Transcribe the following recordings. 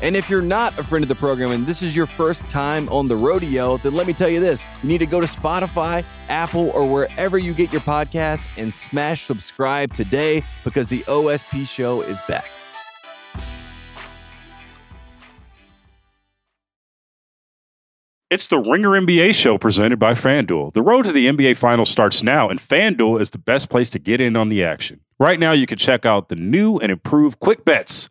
And if you're not a friend of the program and this is your first time on the rodeo, then let me tell you this you need to go to Spotify, Apple, or wherever you get your podcasts and smash subscribe today because the OSP show is back. It's the Ringer NBA show presented by FanDuel. The road to the NBA Finals starts now, and FanDuel is the best place to get in on the action. Right now, you can check out the new and improved Quick Bets,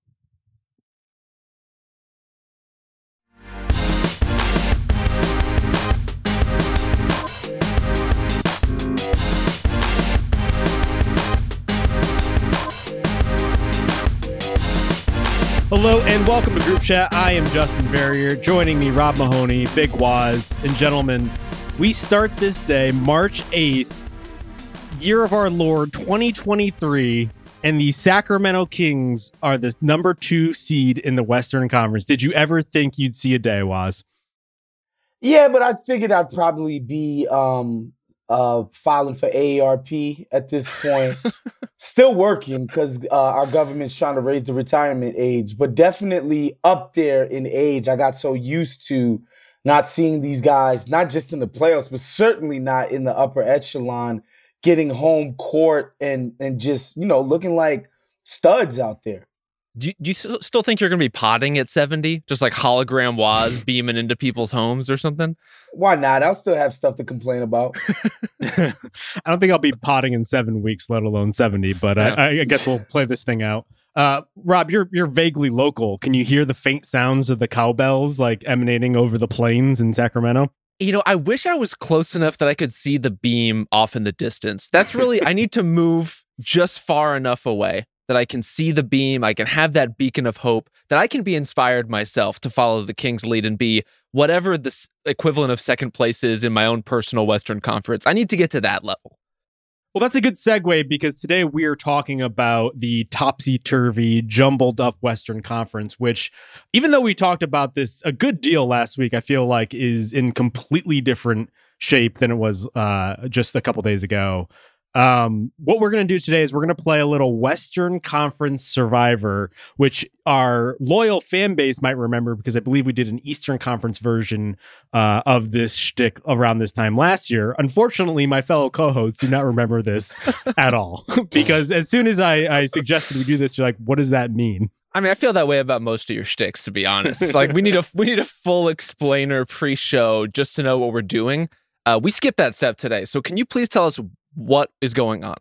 Hello and welcome to Group Chat. I am Justin Verrier. Joining me, Rob Mahoney, Big Waz, and gentlemen, we start this day, March 8th, year of our Lord 2023, and the Sacramento Kings are the number two seed in the Western Conference. Did you ever think you'd see a day, Waz? Yeah, but I figured I'd probably be um uh filing for AARP at this point. Still working because uh, our government's trying to raise the retirement age, but definitely up there in age. I got so used to not seeing these guys, not just in the playoffs, but certainly not in the upper echelon, getting home court and and just you know looking like studs out there. Do you, do you still think you're going to be potting at 70? Just like hologram Waz beaming into people's homes or something? Why not? I'll still have stuff to complain about. I don't think I'll be potting in seven weeks, let alone 70, but yeah. I, I, guess we'll play this thing out. Uh, Rob, you're you're vaguely local. Can you hear the faint sounds of the cowbells like emanating over the plains in Sacramento? You know, I wish I was close enough that I could see the beam off in the distance. That's really I need to move just far enough away that I can see the beam, I can have that beacon of hope, that I can be inspired myself to follow the Kings lead and be whatever the equivalent of second place is in my own personal Western Conference. I need to get to that level. Well, that's a good segue because today we are talking about the topsy turvy, jumbled up Western Conference, which, even though we talked about this a good deal last week, I feel like is in completely different shape than it was uh, just a couple days ago. Um, what we're going to do today is we're going to play a little Western Conference Survivor, which our loyal fan base might remember because I believe we did an Eastern Conference version uh, of this shtick around this time last year. Unfortunately, my fellow co-hosts do not remember this at all because as soon as I, I suggested we do this, you're like, "What does that mean?" I mean, I feel that way about most of your shticks, to be honest. like, we need a we need a full explainer pre-show just to know what we're doing. Uh, we skipped that step today, so can you please tell us what is going on?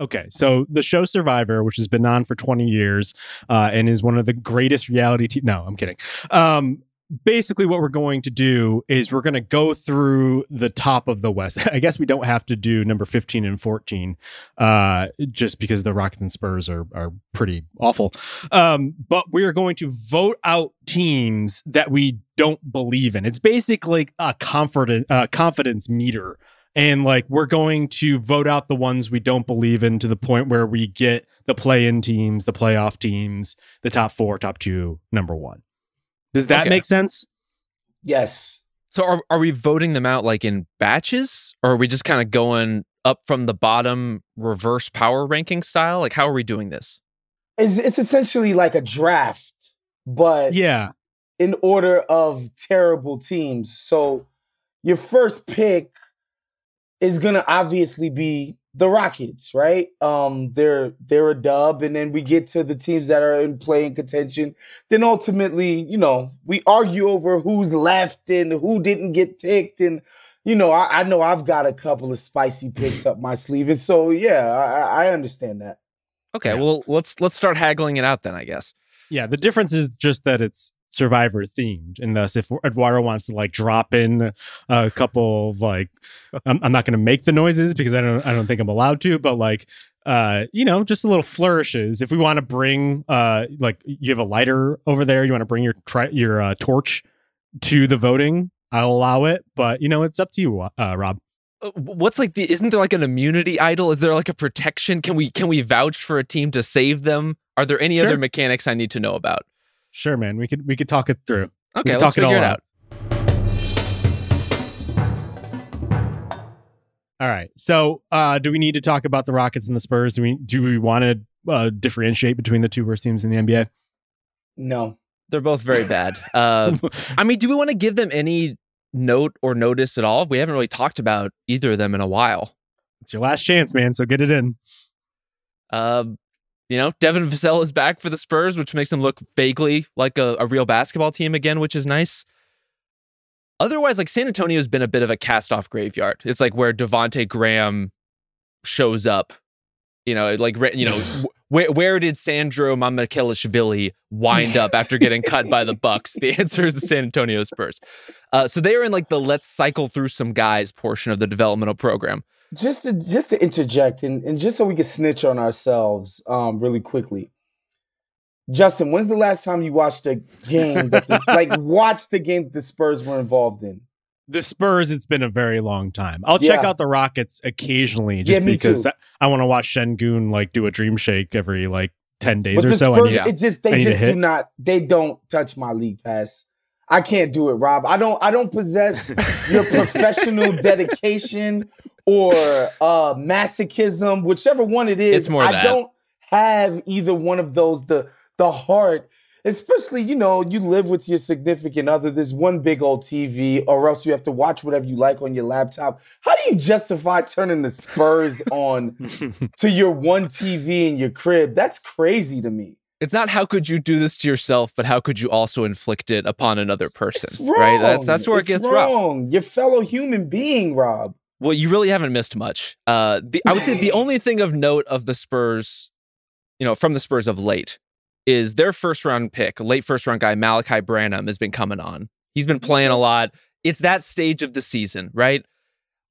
Okay, so the show Survivor, which has been on for 20 years uh, and is one of the greatest reality. Te- no, I'm kidding. Um, basically what we're going to do is we're going to go through the top of the West. I guess we don't have to do number 15 and 14 uh, just because the Rockets and Spurs are, are pretty awful. Um, but we're going to vote out teams that we don't believe in. It's basically a confidence, uh, confidence meter. And like we're going to vote out the ones we don't believe in to the point where we get the play in teams, the playoff teams, the top four, top two, number one. Does that Okay. make sense? Yes. So are are we voting them out like in batches, or are we just kind of going up from the bottom, reverse power ranking style? Like how are we doing this? It's, it's essentially like a draft, but Yeah. in order of terrible teams. So your first pick is gonna obviously be the Rockets, right? Um, they're they're a dub, and then we get to the teams that are in playing contention. Then ultimately, you know, we argue over who's left and who didn't get picked, and you know, I, I know I've got a couple of spicy picks up my sleeve, and so yeah, I, I I understand that. Okay, Yeah. well let's let's start haggling it out then, I guess. Yeah. The difference is just that it's survivor themed. And thus, if Eduardo wants to like drop in a couple of like, I'm, I'm not going to make the noises because I don't, I don't think I'm allowed to, but like, uh, you know, just a little flourishes. If we want to bring, uh, like you have a lighter over there, you want to bring your, tri- your, uh, torch to the voting, I'll allow it. But, you know, it's up to you, uh, Rob. Uh, What's like the isn't there like an immunity idol? Is there like a protection? Can we can we vouch for a team to save them? Are there any Sure. other mechanics I need to know about? Sure, man. We could, we could talk it through. Okay, can let's talk it figure all it out. out. All right. So, uh, do we need to talk about the Rockets and the Spurs? Do we do we want to uh, differentiate between the two worst teams in the NBA? No, They're both very bad. Uh, I mean, do we want to give them any note or notice at all? We haven't really talked about either of them in a while. it's your last chance, man. So get it in. Um, you know, Devin Vassell is back for the Spurs, which makes them look vaguely like a, a real basketball team again, which is nice. Otherwise, like San Antonio's been a bit of a cast-off graveyard. It's like where Devonte Graham shows up. You know, like you know, where where did Sandro Mamukelashvili wind up after getting cut by the Bucks? The answer is the San Antonio Spurs. Uh, so they are in like the let's cycle through some guys portion of the developmental program. just to just to interject and, and just so we can snitch on ourselves um really quickly justin when's the last time you watched a game that the, like watched the game that the spurs were involved in The Spurs, it's been a very long time. I'll check Yeah. out the Rockets occasionally just Yeah, because too. I, I want to watch Sengun like do a dream shake every like 10 days but or so. Spurs need- it just they just do not they don't touch my league pass i can't do it rob i don't i don't possess your professional dedication or uh masochism whichever one it is It's more i that. don't have either one of those the the heart especially you know you live with your significant other there's one big old tv or else you have to watch whatever you like on your laptop how do you justify turning the spurs on to your one tv in your crib that's crazy to me It's not how could you do this to yourself, but how could you also inflict it upon another person? it's wrong. Right? That's that's where it It's gets rough. wrong. your fellow human being rob Well, you really haven't missed much. Uh, the, I would say the only thing of note of the Spurs, you know, from the Spurs of late, is their first round pick, late first round guy Malaki Branham, has been coming on. He's been playing a lot. It's that stage of the season, right?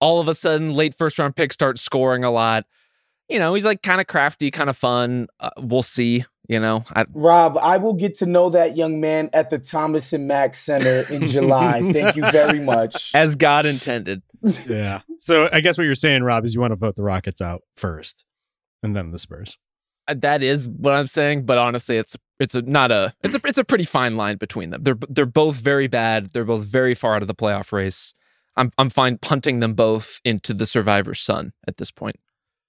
All of a sudden, late first round pick starts scoring a lot. You know, he's like kind of crafty, kind of fun. Uh, we'll see. You know, I, Rob, I will get to know that young man at the Thomas and Mack Center in July. Thank you very much. as God intended. yeah. So I guess what you're saying, Rob, is you want to vote the Rockets out first and then the Spurs. Uh, that is what I'm saying, but honestly, it's it's a not a it's a it's a pretty fine line between them. They're they're both very bad. They're both very far out of the playoff race. I'm I'm fine punting them both into the survivor's sun at this point.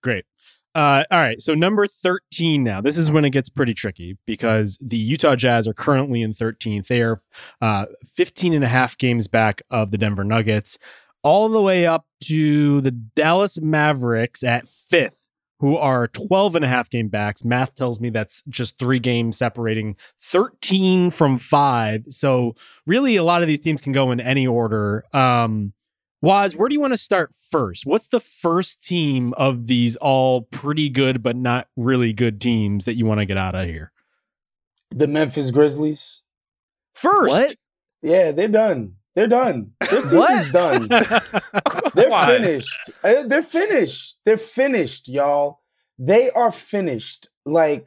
Great. Uh, all right. So number 13 now. This is when it gets pretty tricky because the Utah Jazz are currently in 13th. They are uh, 15 and a half games back of the Denver Nuggets, all the way up to the Dallas Mavericks at fifth, who are 12 and a half game backs. Math tells me that's just three games separating 13 from five. So really, a lot of these teams can go in any order. Um, Waz, where do you want to start first? What's the first team of these all pretty good but not really good teams that you want to get out of here? The Memphis Grizzlies. First, What? Yeah, they're done. They're done. This season's done. They're Why? finished. Uh, They're finished. They're finished, y'all. They are finished. Like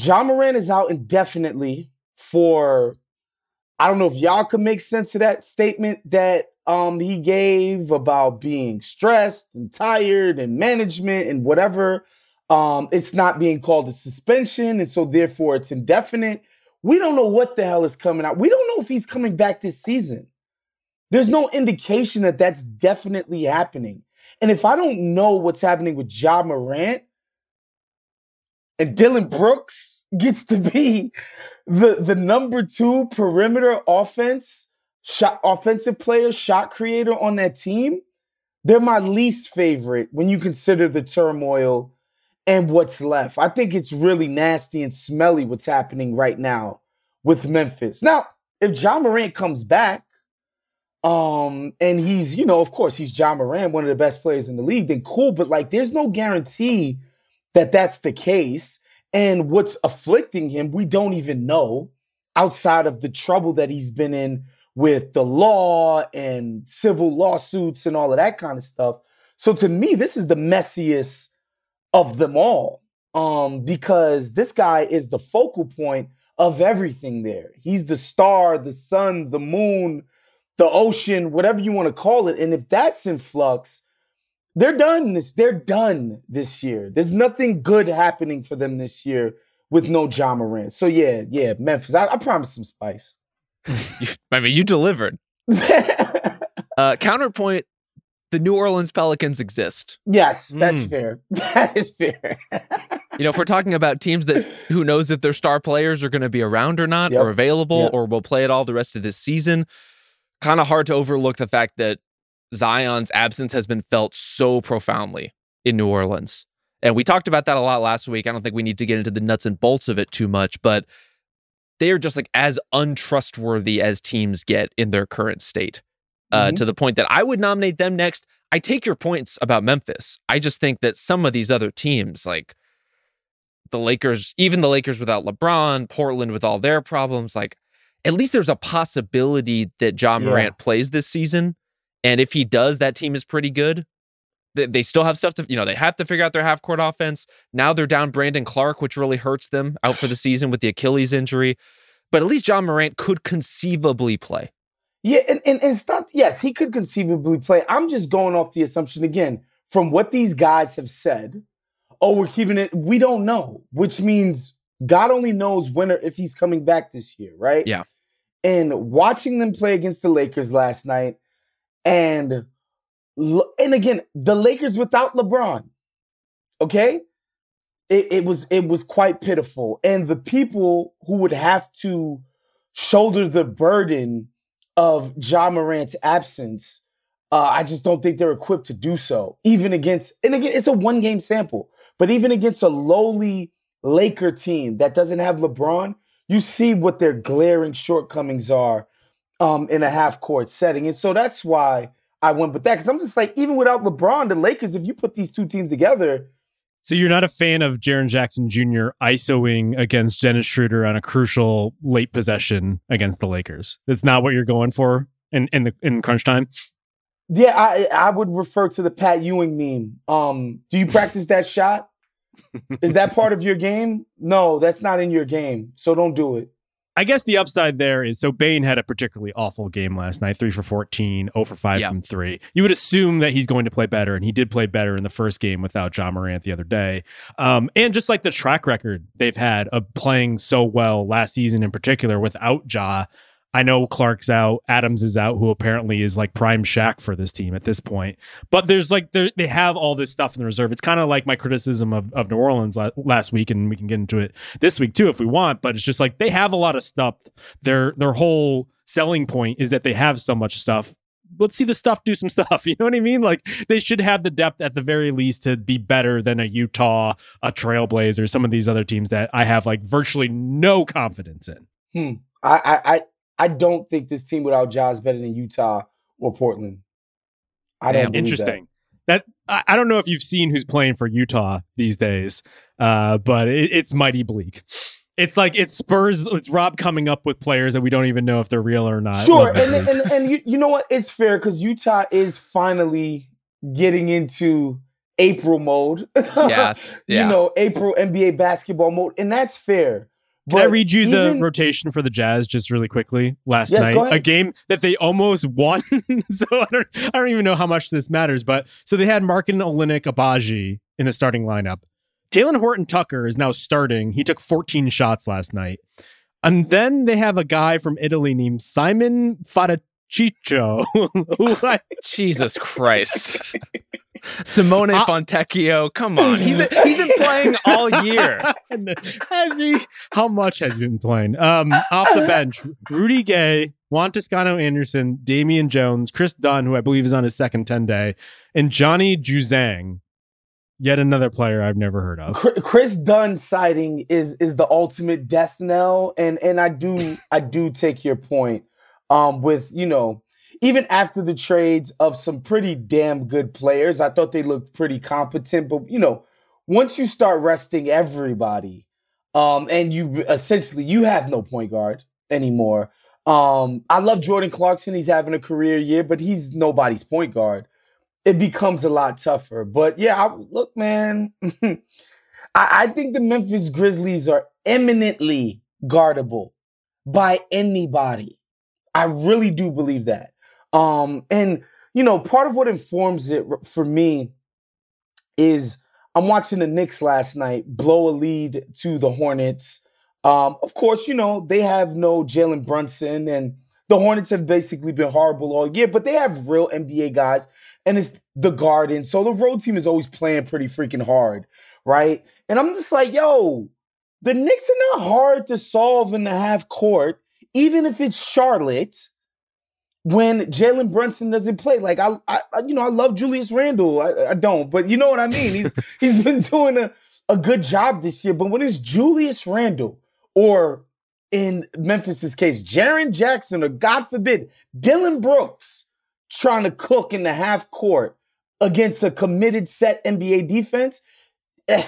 Ja Morant is out indefinitely for I don't know if y'all can make sense of that statement that um he gave about being stressed and tired and management and whatever. Um it's not being called a suspension and so therefore it's indefinite. We don't know what the hell is coming out. We don't know if he's coming back this season. There's no indication that that's definitely happening. And if I don't know what's happening with Ja Morant and Dillon Brooks gets to be the, the number two perimeter offense, shot, offensive player, shot creator on that team, they're my least favorite when you consider the turmoil and what's left. I think it's really nasty and smelly what's happening right now with Memphis. Now, if Ja Morant comes back, um, and he's, you know, of course, he's Ja Morant, one of the best players in the league, then cool. But like, there's no guarantee that that's the case. And what's afflicting him, we don't even know outside of the trouble that he's been in with the law and civil lawsuits and all of that kind of stuff. So to me, this is the messiest of them all. Um, because this guy is the focal point of everything there. He's the star, the sun, the moon, the ocean, whatever you want to call it. And if that's in flux, they're done this. They're done this year. There's nothing good happening for them this year with no Ja Morant. So yeah, yeah, Memphis. I, I promise some spice. I mean, you delivered. Uh, counterpoint: the New Orleans Pelicans exist. yes, that's Mm. fair. That is fair. You know, if we're talking about teams that who knows if their star players are going to be around or not, Yep. or available, Yep. or will play at all the rest of this season, kind of hard to overlook the fact that Zion's absence has been felt so profoundly in New Orleans. And we talked about that a lot last week. I don't think we need to get into the nuts and bolts of it too much, but they are just like as untrustworthy as teams get in their current state. Uh, Mhm. To the point that I would nominate them next. I take your points about Memphis. I just think that some of these other teams, like the Lakers, even the Lakers without LeBron, Portland with all their problems, like at least there's a possibility that Ja. Morant plays this season. And if he does, that team is pretty good. They, they still have stuff to, you know, they have to figure out their half court offense. Now they're down Brandon Clark, which really hurts them out for the season with the Achilles injury. But at least Ja Morant could conceivably play. Yeah, and, and, and not, yes, he could conceivably play. I'm just going off the assumption again from what these guys have said. Oh, we're keeping it, we don't know, which means God only knows when or if he's coming back this year, right? Yeah. And watching them play against the Lakers last night, and and again, the Lakers without LeBron, okay? It, it was it was quite pitiful. And the people who would have to shoulder the burden of Ja Morant's absence, uh, I just don't think they're equipped to do so. Even against, and again, it's a one game sample, but even against a lowly Laker team that doesn't have LeBron, you see what their glaring shortcomings are um, in a half court setting. And so that's why I went with that. Because I'm just like, even without LeBron, the Lakers, if you put these two teams together, So you're not a fan of Jaren Jackson Jr. ISOing against Dennis Schroeder on a crucial late possession against the Lakers. That's not what you're going for in in the in crunch time. yeah, I I would refer to the Pat Ewing meme. Um, do you practice that shot? Is that part of your game? No, that's not in your game. So don't do it. I guess the upside there is so Bane had a particularly awful game last night, three for 14, 0 for 5 Yeah. from three. You would assume that he's going to play better, and he did play better in the first game without Ja Morant the other day. Um, and just like the track record they've had of playing so well last season in particular without Ja. I know Clark's out, Adams is out, who apparently is like prime Shaq for this team at this point. But there's like they have all this stuff in the reserve. It's kind of like my criticism of, of New Orleans la- last week, and we can get into it this week too if we want. But it's just like they have a lot of stuff. Their their whole selling point is that they have so much stuff. Let's see the stuff do some stuff. You know what I mean? Like they should have the depth at the very least to be better than a Utah, a Trailblazer, some of these other teams that I have like virtually no confidence in. Hmm. I I I, I don't think this team without Ja is better than Utah or Portland. I Damn. don't believe Interesting. That I, I don't know if you've seen who's playing for Utah these days, uh, but it, it's mighty bleak. It's like it spurs. It's Rob coming up with players that we don't even know if they're real or not. Sure, and, and and, and you, you know what? It's fair because Utah is finally getting into April mode. Yeah, yeah. you know, April NBA basketball mode, and that's fair. Can I read you even- the rotation for the Jazz just really quickly? Last Yes, night, go ahead. a game that they almost won. so I don't, I don't even know how much this matters. But so they had Markkanen, Olynyk, Agbaji in the starting lineup. Talen Horton Tucker is now starting. He took 14 shots last night, and then they have a guy from Italy named Simon Fadaciccio, who Jesus Christ. Simone Uh, Fontecchio, come on. He's been, he's been playing all year. has he? How much has he been playing? Um, off the bench, Rudy Gay, Juan Toscano Anderson, Damian Jones, Kris Dunn, who I believe is on his second 10 day, and Johnny Juzang. Yet another player I've never heard of. Kris Dunn sighting is is the ultimate death knell, and and I do I do take your point. Um, with you know, even after the trades of some pretty damn good players, I thought they looked pretty competent. But you know, once you start resting everybody, um, and you essentially you have no point guard anymore. Um, I love Jordan Clarkson; he's having a career year, but he's nobody's point guard it becomes a lot tougher. But yeah, I, look, man, I, I think the Memphis Grizzlies are eminently guardable by anybody. I really do believe that. Um, and you know, part of what informs it for me is I'm watching the Knicks last night blow a lead to the Hornets. Um, of course, you know, they have no Jalen Brunson and the Hornets have basically been horrible all year, but they have real NBA guys and it's the Garden. So the road team is always playing pretty freaking hard, right? And I'm just like, yo, the Knicks are not hard to solve in the half court, even if it's Charlotte. When Jalen Brunson doesn't play, like I, I, you know, I love Julius Randle. I, I don't, but you know what I mean. He's he's been doing a, a good job this year. But when it's Julius Randle or in Memphis's case, Jaren Jackson or God forbid Dillon Brooks trying to cook in the half court against a committed set NBA defense, eh,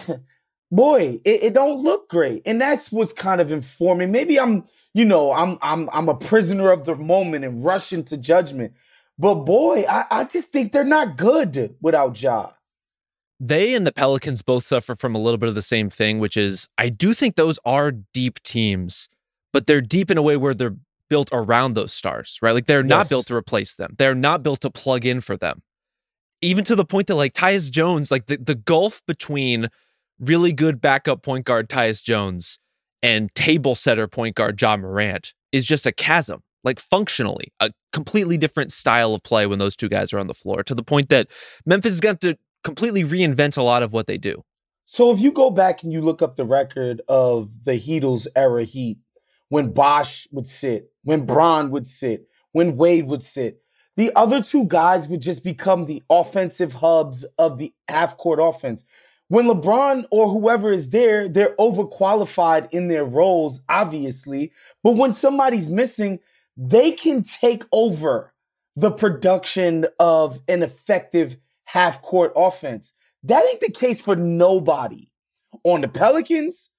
boy, it, it don't look great. And that's what's kind of informing. Maybe I'm, you know, I'm I'm I'm a prisoner of the moment and rush into judgment. But boy, I, I just think they're not good without Ja. They and the Pelicans both suffer from a little bit of the same thing, which is I do think those are deep teams, but they're deep in a way where they're built around those stars, right? Like they're not Yes. built to replace them. They're not built to plug in for them. Even to the point that like Tyus Jones, like the, the gulf between really good backup point guard Tyus Jones and table setter point guard Ja Morant is just a chasm. Like functionally, a completely different style of play when those two guys are on the floor. To the point that Memphis is going to have to completely reinvent a lot of what they do. So if you go back and you look up the record of the Heatles era Heat, when Bosh would sit, when Bron would sit, when Wade would sit, the other two guys would just become the offensive hubs of the half court offense. When LeBron or whoever is there, they're overqualified in their roles, obviously. But when somebody's missing, they can take over the production of an effective half court offense. That ain't the case for nobody on the Pelicans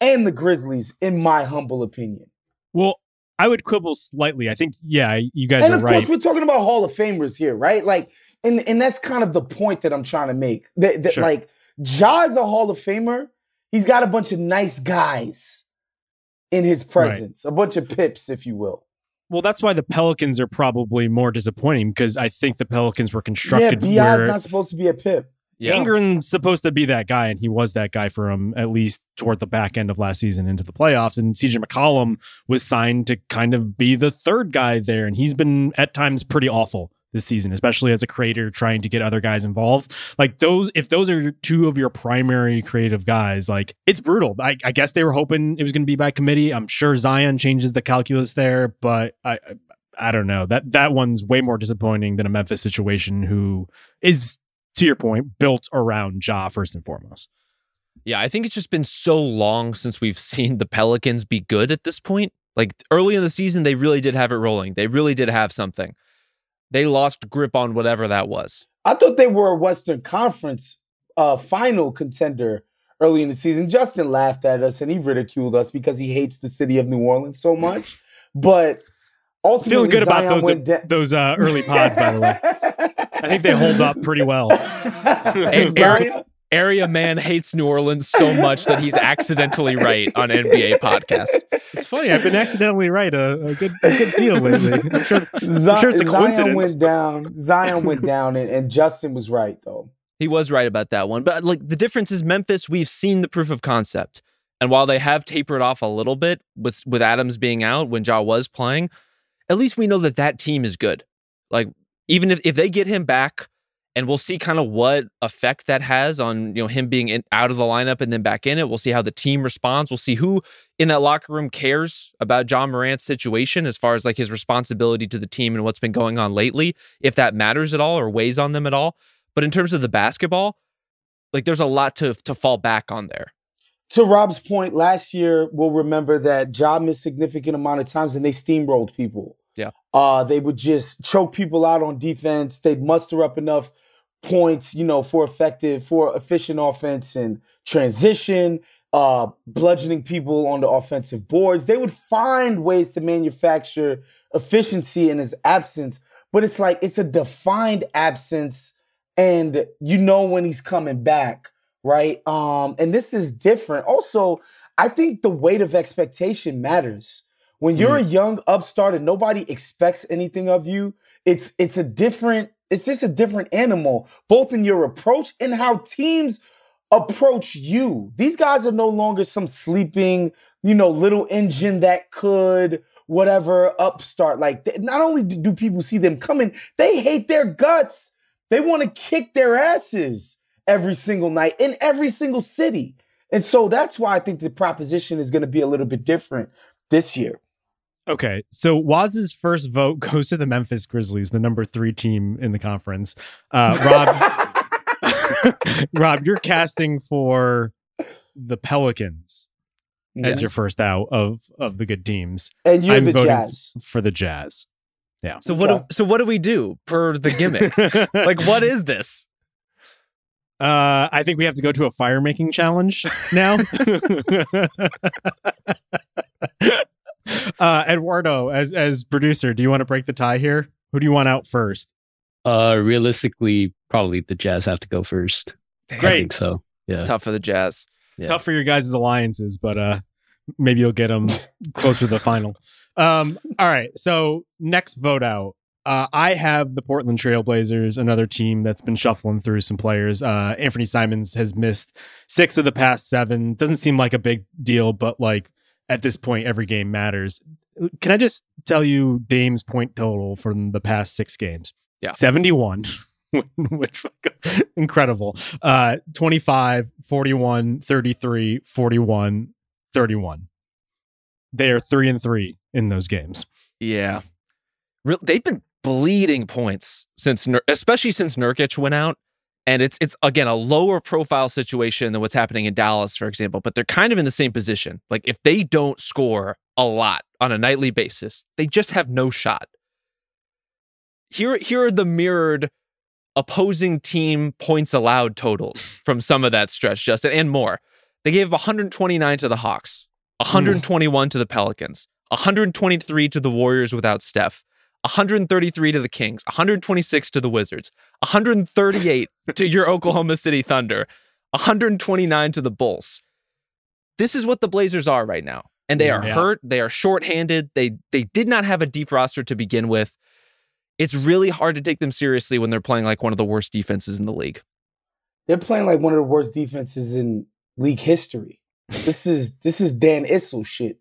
and the Grizzlies, in my humble opinion. Well, I would quibble slightly. I think, yeah, you guys And are of right. course, we're talking about Hall of Famers here, right? Like, and and that's kind of the point that I'm trying to make. That, that Sure. like, Ja is a Hall of Famer. He's got a bunch of nice guys in his presence, a bunch of pips, if you will. Well, that's why the Pelicans are probably more disappointing because I think the Pelicans were Yeah, constructed Bi's where not supposed to be a pip. Ingram's supposed to be that guy, and he was that guy for him at least toward the back end of last season into the playoffs. And CJ McCollum was signed to kind of be the third guy there, and he's been at times pretty awful this season, especially as a creator trying to get other guys involved. Like those, if those are two of your primary creative guys, like it's brutal. I, I guess they were hoping it was going to be by committee. I'm sure Zion changes the calculus there, but I. I don't know. That that one's way more disappointing than a Memphis situation who is to your point, built around Ja first and foremost. Yeah, I think it's just been so long since we've seen the Pelicans be good at this point. Like early in the season, they really did have it rolling. They really did have something. They lost grip on whatever that was. I thought they were a Western Conference uh, final contender early in the season. Justin laughed at us and he ridiculed us because he hates the city of New Orleans so much. But ultimately, Feeling good Zion about those went da- those uh, early pods, by the way. I think they hold up pretty well. Hey, Zion, Area man hates New Orleans so much that he's accidentally right on NBA podcast. It's funny. I've been accidentally right a, a good a good deal lately. I'm sure. Zi- sure it's a Zion went down. Zion went down, and, and Justin was right though. He was right about that one. But like the difference is Memphis, we've seen the proof of concept. And while they have tapered off a little bit with with Adams being out when Ja was playing, at least we know that that team is good. Like even if, if they get him back and we'll see kind of what effect that has on you know him being in, out of the lineup and then back in it. We'll see how the team responds. We'll see who in that locker room cares about Ja Morant's situation as far as like his responsibility to the team and what's been going on lately, if that matters at all or weighs on them at all. But in terms of the basketball, like there's a lot to to fall back on there. To Rob's point, last year we'll remember that Ja missed significant amount of times and they steamrolled people. Yeah. Uh, they would just choke people out on defense. They'd muster up enough points, you know, for effective, for efficient offense and transition, uh, bludgeoning people on the offensive boards. They would find ways to manufacture efficiency in his absence, but it's like it's a defined absence, and you know when he's coming back, right? Um, and this is different. Also, I think the weight of expectation matters. When you're a young upstart and nobody expects anything of you, it's it's a different it's just a different animal, both in your approach and how teams approach you. These guys are no longer some sleeping, you know, little engine that could whatever upstart. Like not only do people see them coming, they hate their guts. They want to kick their asses every single night in every single city. And so that's why I think the proposition is going to be a little bit different this year. Okay, so Waz's first vote goes to the Memphis Grizzlies, the number three team in the conference. Uh, Rob, Rob, you're casting for the Pelicans as your first out of of the good teams. and you're I'm the voting Jazz. for the Jazz. Yeah. So what Okay. do, so what do we do per the gimmick? like what is this? Uh, I think we have to go to a fire making challenge now. uh, Eduardo, as as producer, do you want to break the tie here? Who do you want out first? Uh, realistically, probably the Jazz have to go first. I Great. think so. Yeah. Tough for the Jazz. Yeah. Tough for your guys' alliances, but uh, maybe you'll get them closer to the final. Um, all right. So next vote out. Uh, I have the Portland Trailblazers, another team that's been shuffling through some players. Uh, Anfernee Simons has missed six of the past seven. Doesn't seem like a big deal, but like at this point, every game matters. Can I just tell you Dame's point total from the past six games? Yeah. 71, which incredible. Uh, 25, 41, 33, 41, 31. They are three and three in those games. Yeah. Real, they've been bleeding points since especially since Nurkic went out. And it's it's again a lower profile situation than what's happening in Dallas, for example, but they're kind of in the same position. Like if they don't score a lot on a nightly basis, they just have no shot. Here, here are the mirrored opposing team points allowed totals from some of that stretch, Justin, and more. They gave 129 to the Hawks, 121 to the Pelicans, 123 to the Warriors without Steph, 133 to the Kings, 126 to the Wizards, 138 to your Oklahoma City Thunder, 129 to the Bulls. This is what the Blazers are right now. And they are Yeah. hurt, they are shorthanded. They they did not have a deep roster to begin with. It's really hard to take them seriously when they're playing like one of the worst defenses in the league. They're playing like one of the worst defenses in league history. This is this is Dan Issel shit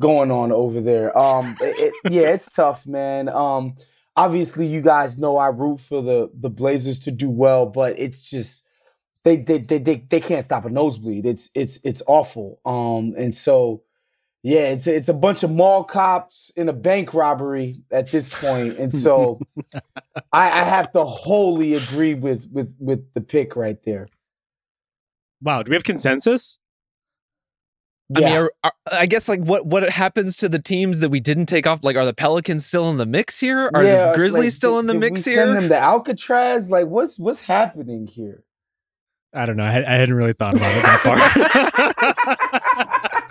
going on over there. Um, it- it- yeah, it's tough, man. Um, obviously, you guys know I root for the the Blazers to do well, but it's just they they they they, they can't stop a nosebleed. It's it's it's awful. Um, and so yeah, it's a, it's a bunch of mall cops in a bank robbery at this point, and so I, I have to wholly agree with with with the pick right there. Wow. Do we have consensus? I Yeah. mean, are, are- I guess like what what happens to the teams that we didn't take off? Like, are the Pelicans still in the mix here? Are Yeah, the Grizzlies like, still did- in the mix we here? Send them to Alcatraz. Like, what's what's happening here? I don't know. I, I hadn't really thought about it that far.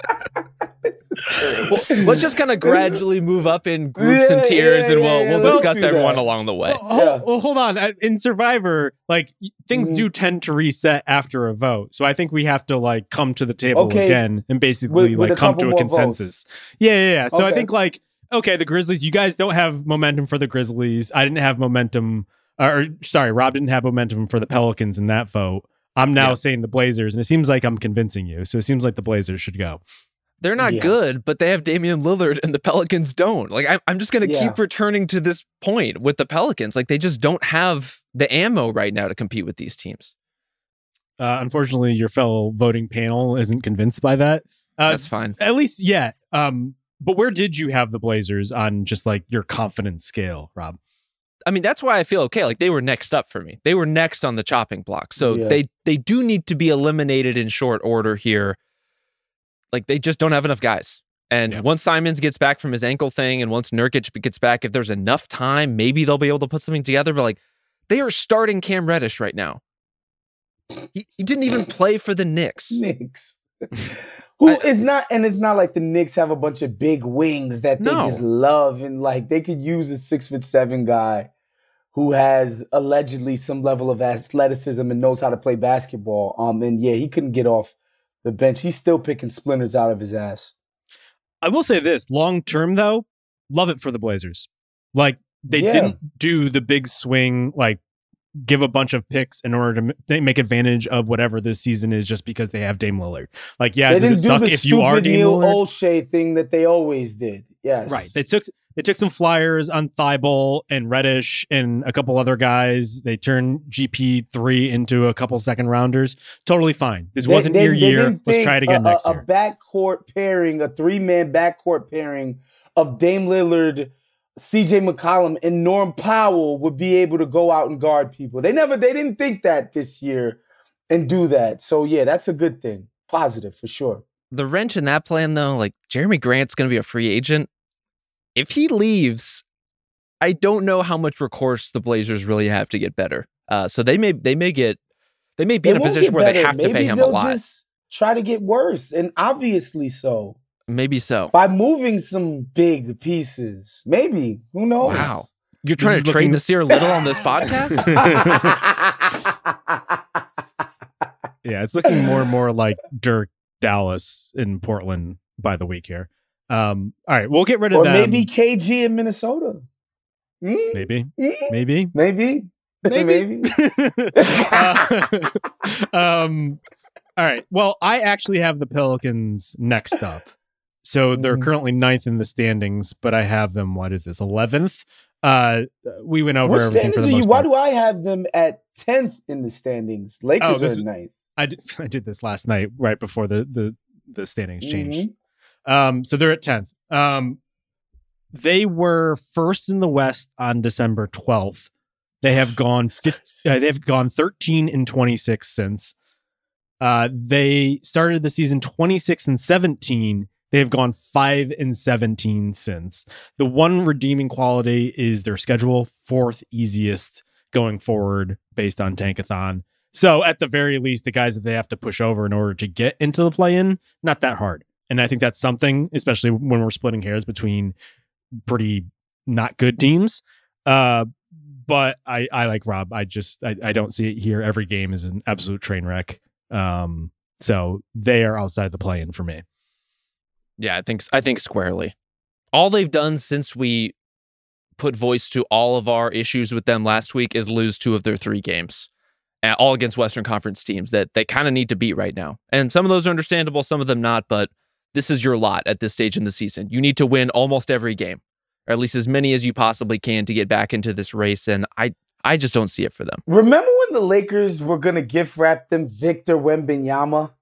Well, let's just kind of gradually move up in groups and tiers, yeah, and we'll yeah, we'll let's discuss do everyone that. along the way. Well, hol- Yeah. well, hold on. Uh, In Survivor, like y- things Mhm. do tend to reset after a vote, so I think we have to like come to the table Okay. again and basically With- with like a come to a consensus. Yeah, yeah, yeah. So I think like okay, the Grizzlies. You guys don't have momentum for the Grizzlies. I didn't have momentum. Or sorry, Rob didn't have momentum for the Pelicans in that vote. I'm now Yeah. saying the Blazers, and it seems like I'm convincing you. So it seems like the Blazers should go. They're not Yeah. good, but they have Damian Lillard, and the Pelicans don't. Like I'm, I'm just gonna Yeah. keep returning to this point with the Pelicans. Like they just don't have the ammo right now to compete with these teams. Uh, unfortunately, your fellow voting panel isn't convinced by that. Uh, That's fine. at least yet. Um, but where did you have the Blazers on just like your confidence scale, Rob? I mean, that's why I feel okay. Like they were next up for me. They were next on the chopping block. So Yeah. they they do need to be eliminated in short order here. Like they just don't have enough guys. And Yeah. once Simons gets back from his ankle thing, and once Nurkic gets back, if there's enough time, maybe they'll be able to put something together. But like they are starting Cam Reddish right now. He, he didn't even play for the Knicks. Knicks. Who I- is not, and it's not like the Knicks have a bunch of big wings that they No. just love, and like they could use a six foot seven guy who has allegedly some level of athleticism and knows how to play basketball. Um, and yeah, he couldn't get off the bench. He's still picking splinters out of his ass. I will say this: long term, though, love it for the Blazers. Like they Yeah. didn't do the big swing, like give a bunch of picks in order to they make advantage of whatever this season is, just because they have Dame Lillard. Like, yeah, they does didn't it do suck if you are Dame Neil Lillard? O'Shea thing that they always did. Yes, Right. They took they took some flyers on Thybulle and Reddish and a couple other guys. They turned GP three into a couple second rounders. Totally fine. This They- wasn't they- your they year. didn't Let's think try it again a, next a, year. A backcourt pairing, a three man backcourt pairing of Dame Lillard, CJ McCollum, and Norm Powell would be able to go out and guard people. They never, they didn't think that this year and do that. So yeah, that's a good thing. Positive for sure. the wrench in that plan though, like Jerami Grant's going to be a free agent. If he leaves, I don't know how much recourse the Blazers really have to get better. Uh, so they may they may get they may be in a position get where they better. have to pay Maybe him a they'll lot. Just try to get worse, and obviously so Maybe so. by moving some big pieces. Maybe who knows? Wow. You're trying is to trade looking- Nassir Little on this podcast? yeah, it's looking more and more like Dirk Dallas in Portland by the week here. Um, all right, we'll get rid of them. maybe KG in Minnesota. Hmm? maybe, Hmm? maybe. Maybe. Maybe. Uh, um, all right. Well, I actually have the Pelicans next up. So they're Mhm. currently ninth in the standings, but I have them, what is this, 11th? Uh, we went over What everything for standings the are you? Why do I have them at tenth in the standings? Lakers Oh, this are ninth. I did, I did this last night, right before the, the, the standings changed. Mhm. Um, so they're at 10th. Um, they were first in the West on December 12th. They have gone 50, uh, they've gone 13 and 26 since. Uh, they started the season 26 and 17. They have gone 5 and 17 since. The one redeeming quality is their schedule, fourth easiest going forward based on Tankathon. So at the very least, the guys that they have to push over in order to get into the play-in, not that hard. And I think that's something, especially when we're splitting hairs between pretty not good teams. Uh, but I, I like Rob. I just I, I don't see it here. Every game is an absolute train wreck. Um, so they are outside the play-in for me. Yeah, I think I think squarely. All they've done since we put voice to all of our issues with them last week is lose two of their three games, all against Western Conference teams that they kind of need to beat right now. And some of those are understandable, some of them not. But this is your lot at this stage in the season. You need to win almost every game, or at least as many as you possibly can to get back into this race. And I I just don't see it for them. Remember when the Lakers were gonna gift wrap them Victor Wembanyama?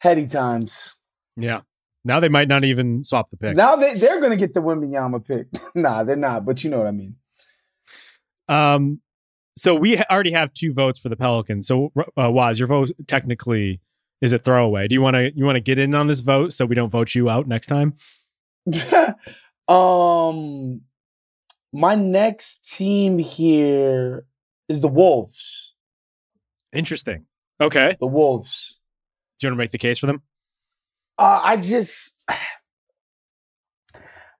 Heady times. Yeah. Now they might not even swap the pick. Now they they're gonna get the Wembanyama pick. nah, they're not. But you know what I mean. Um, so we already have two votes for the Pelicans. So uh, Waz, your vote technically is it throwaway. Do you want to you want to get in on this vote so we don't vote you out next time? um, my next team here is the Wolves. Interesting. Okay. The Wolves. Do you want to make the case for them? Uh, I just,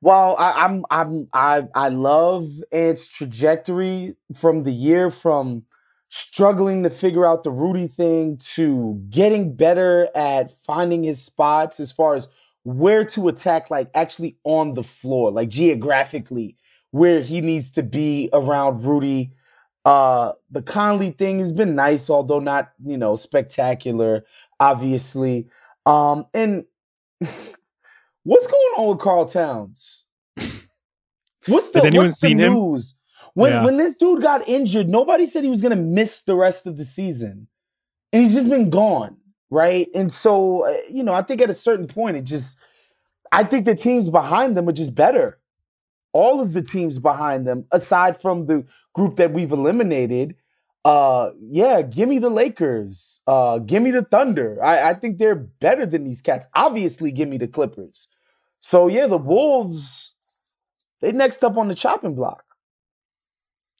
well, I, I'm, I'm, I, I love its trajectory from the year from struggling to figure out the Rudy thing to getting better at finding his spots as far as where to attack, like actually on the floor, like geographically where he needs to be around Rudy. Uh, the Conley thing has been nice, although not, you know, spectacular, obviously. Um, and what's going on with Karl Towns? What's the, Has anyone what's the seen him? news? When Yeah. when this dude got injured, nobody said he was gonna miss the rest of the season, and he's just been gone, right? And so, uh, you know, I think at a certain point, it just, I think the teams behind them are just better. All of the teams behind them, aside from the group that we've eliminated, uh, yeah, give me the Lakers, uh, give me the Thunder. I, I think they're better than these cats. Obviously, give me the Clippers. So yeah, the Wolves, they next up on the chopping block.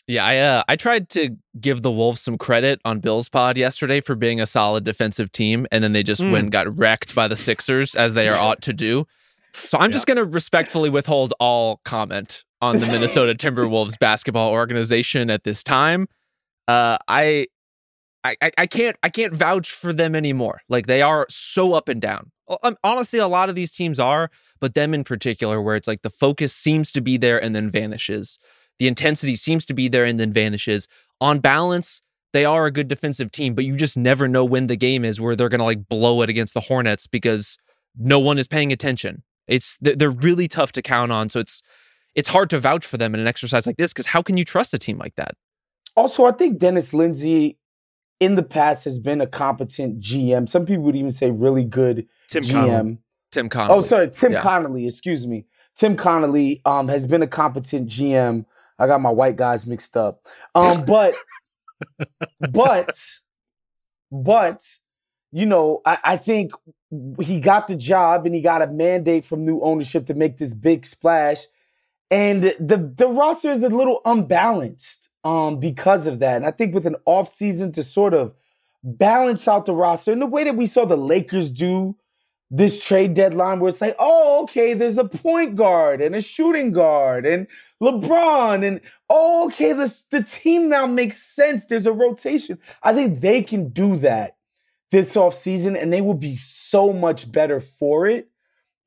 Yeah, I uh, I tried to give the Wolves some credit on Bill's pod yesterday for being a solid defensive team, and then they just Mm. went and got wrecked by the Sixers as they are ought to do. So I'm just gonna respectfully withhold all comment on the Minnesota Timberwolves basketball organization at this time. Uh, I, I, I- I can't I can't vouch for them anymore. Like they are so up and down. Um, Honestly, a lot of these teams are, but them in particular, where it's like the focus seems to be there and then vanishes. The intensity seems to be there and then vanishes. On balance, they are a good defensive team, but you just never know when the game is where they're going to like blow it against the Hornets because no one is paying attention. It's they're really tough to count on, so it's it's hard to vouch for them in an exercise like this because how can you trust a team like that? Also, I think Dennis Lindsey in the past has been a competent GM. Some people would even say really good Tim GM. Connelly. Tim Connelly. Oh, sorry, Tim Yeah. Connelly. Excuse me. Tim Connelly um, has been a competent GM. I got my white guys mixed up. Um, but, but, but, you know, I, I think he got the job and he got a mandate from new ownership to make this big splash. And the the roster is a little unbalanced um, because of that. And I think with an offseason to sort of balance out the roster in the way that we saw the Lakers do this trade deadline where it's like, oh, okay, there's a point guard and a shooting guard and LeBron and oh, okay, the, the team now makes sense. There's a rotation. I think they can do that this offseason and they will be so much better for it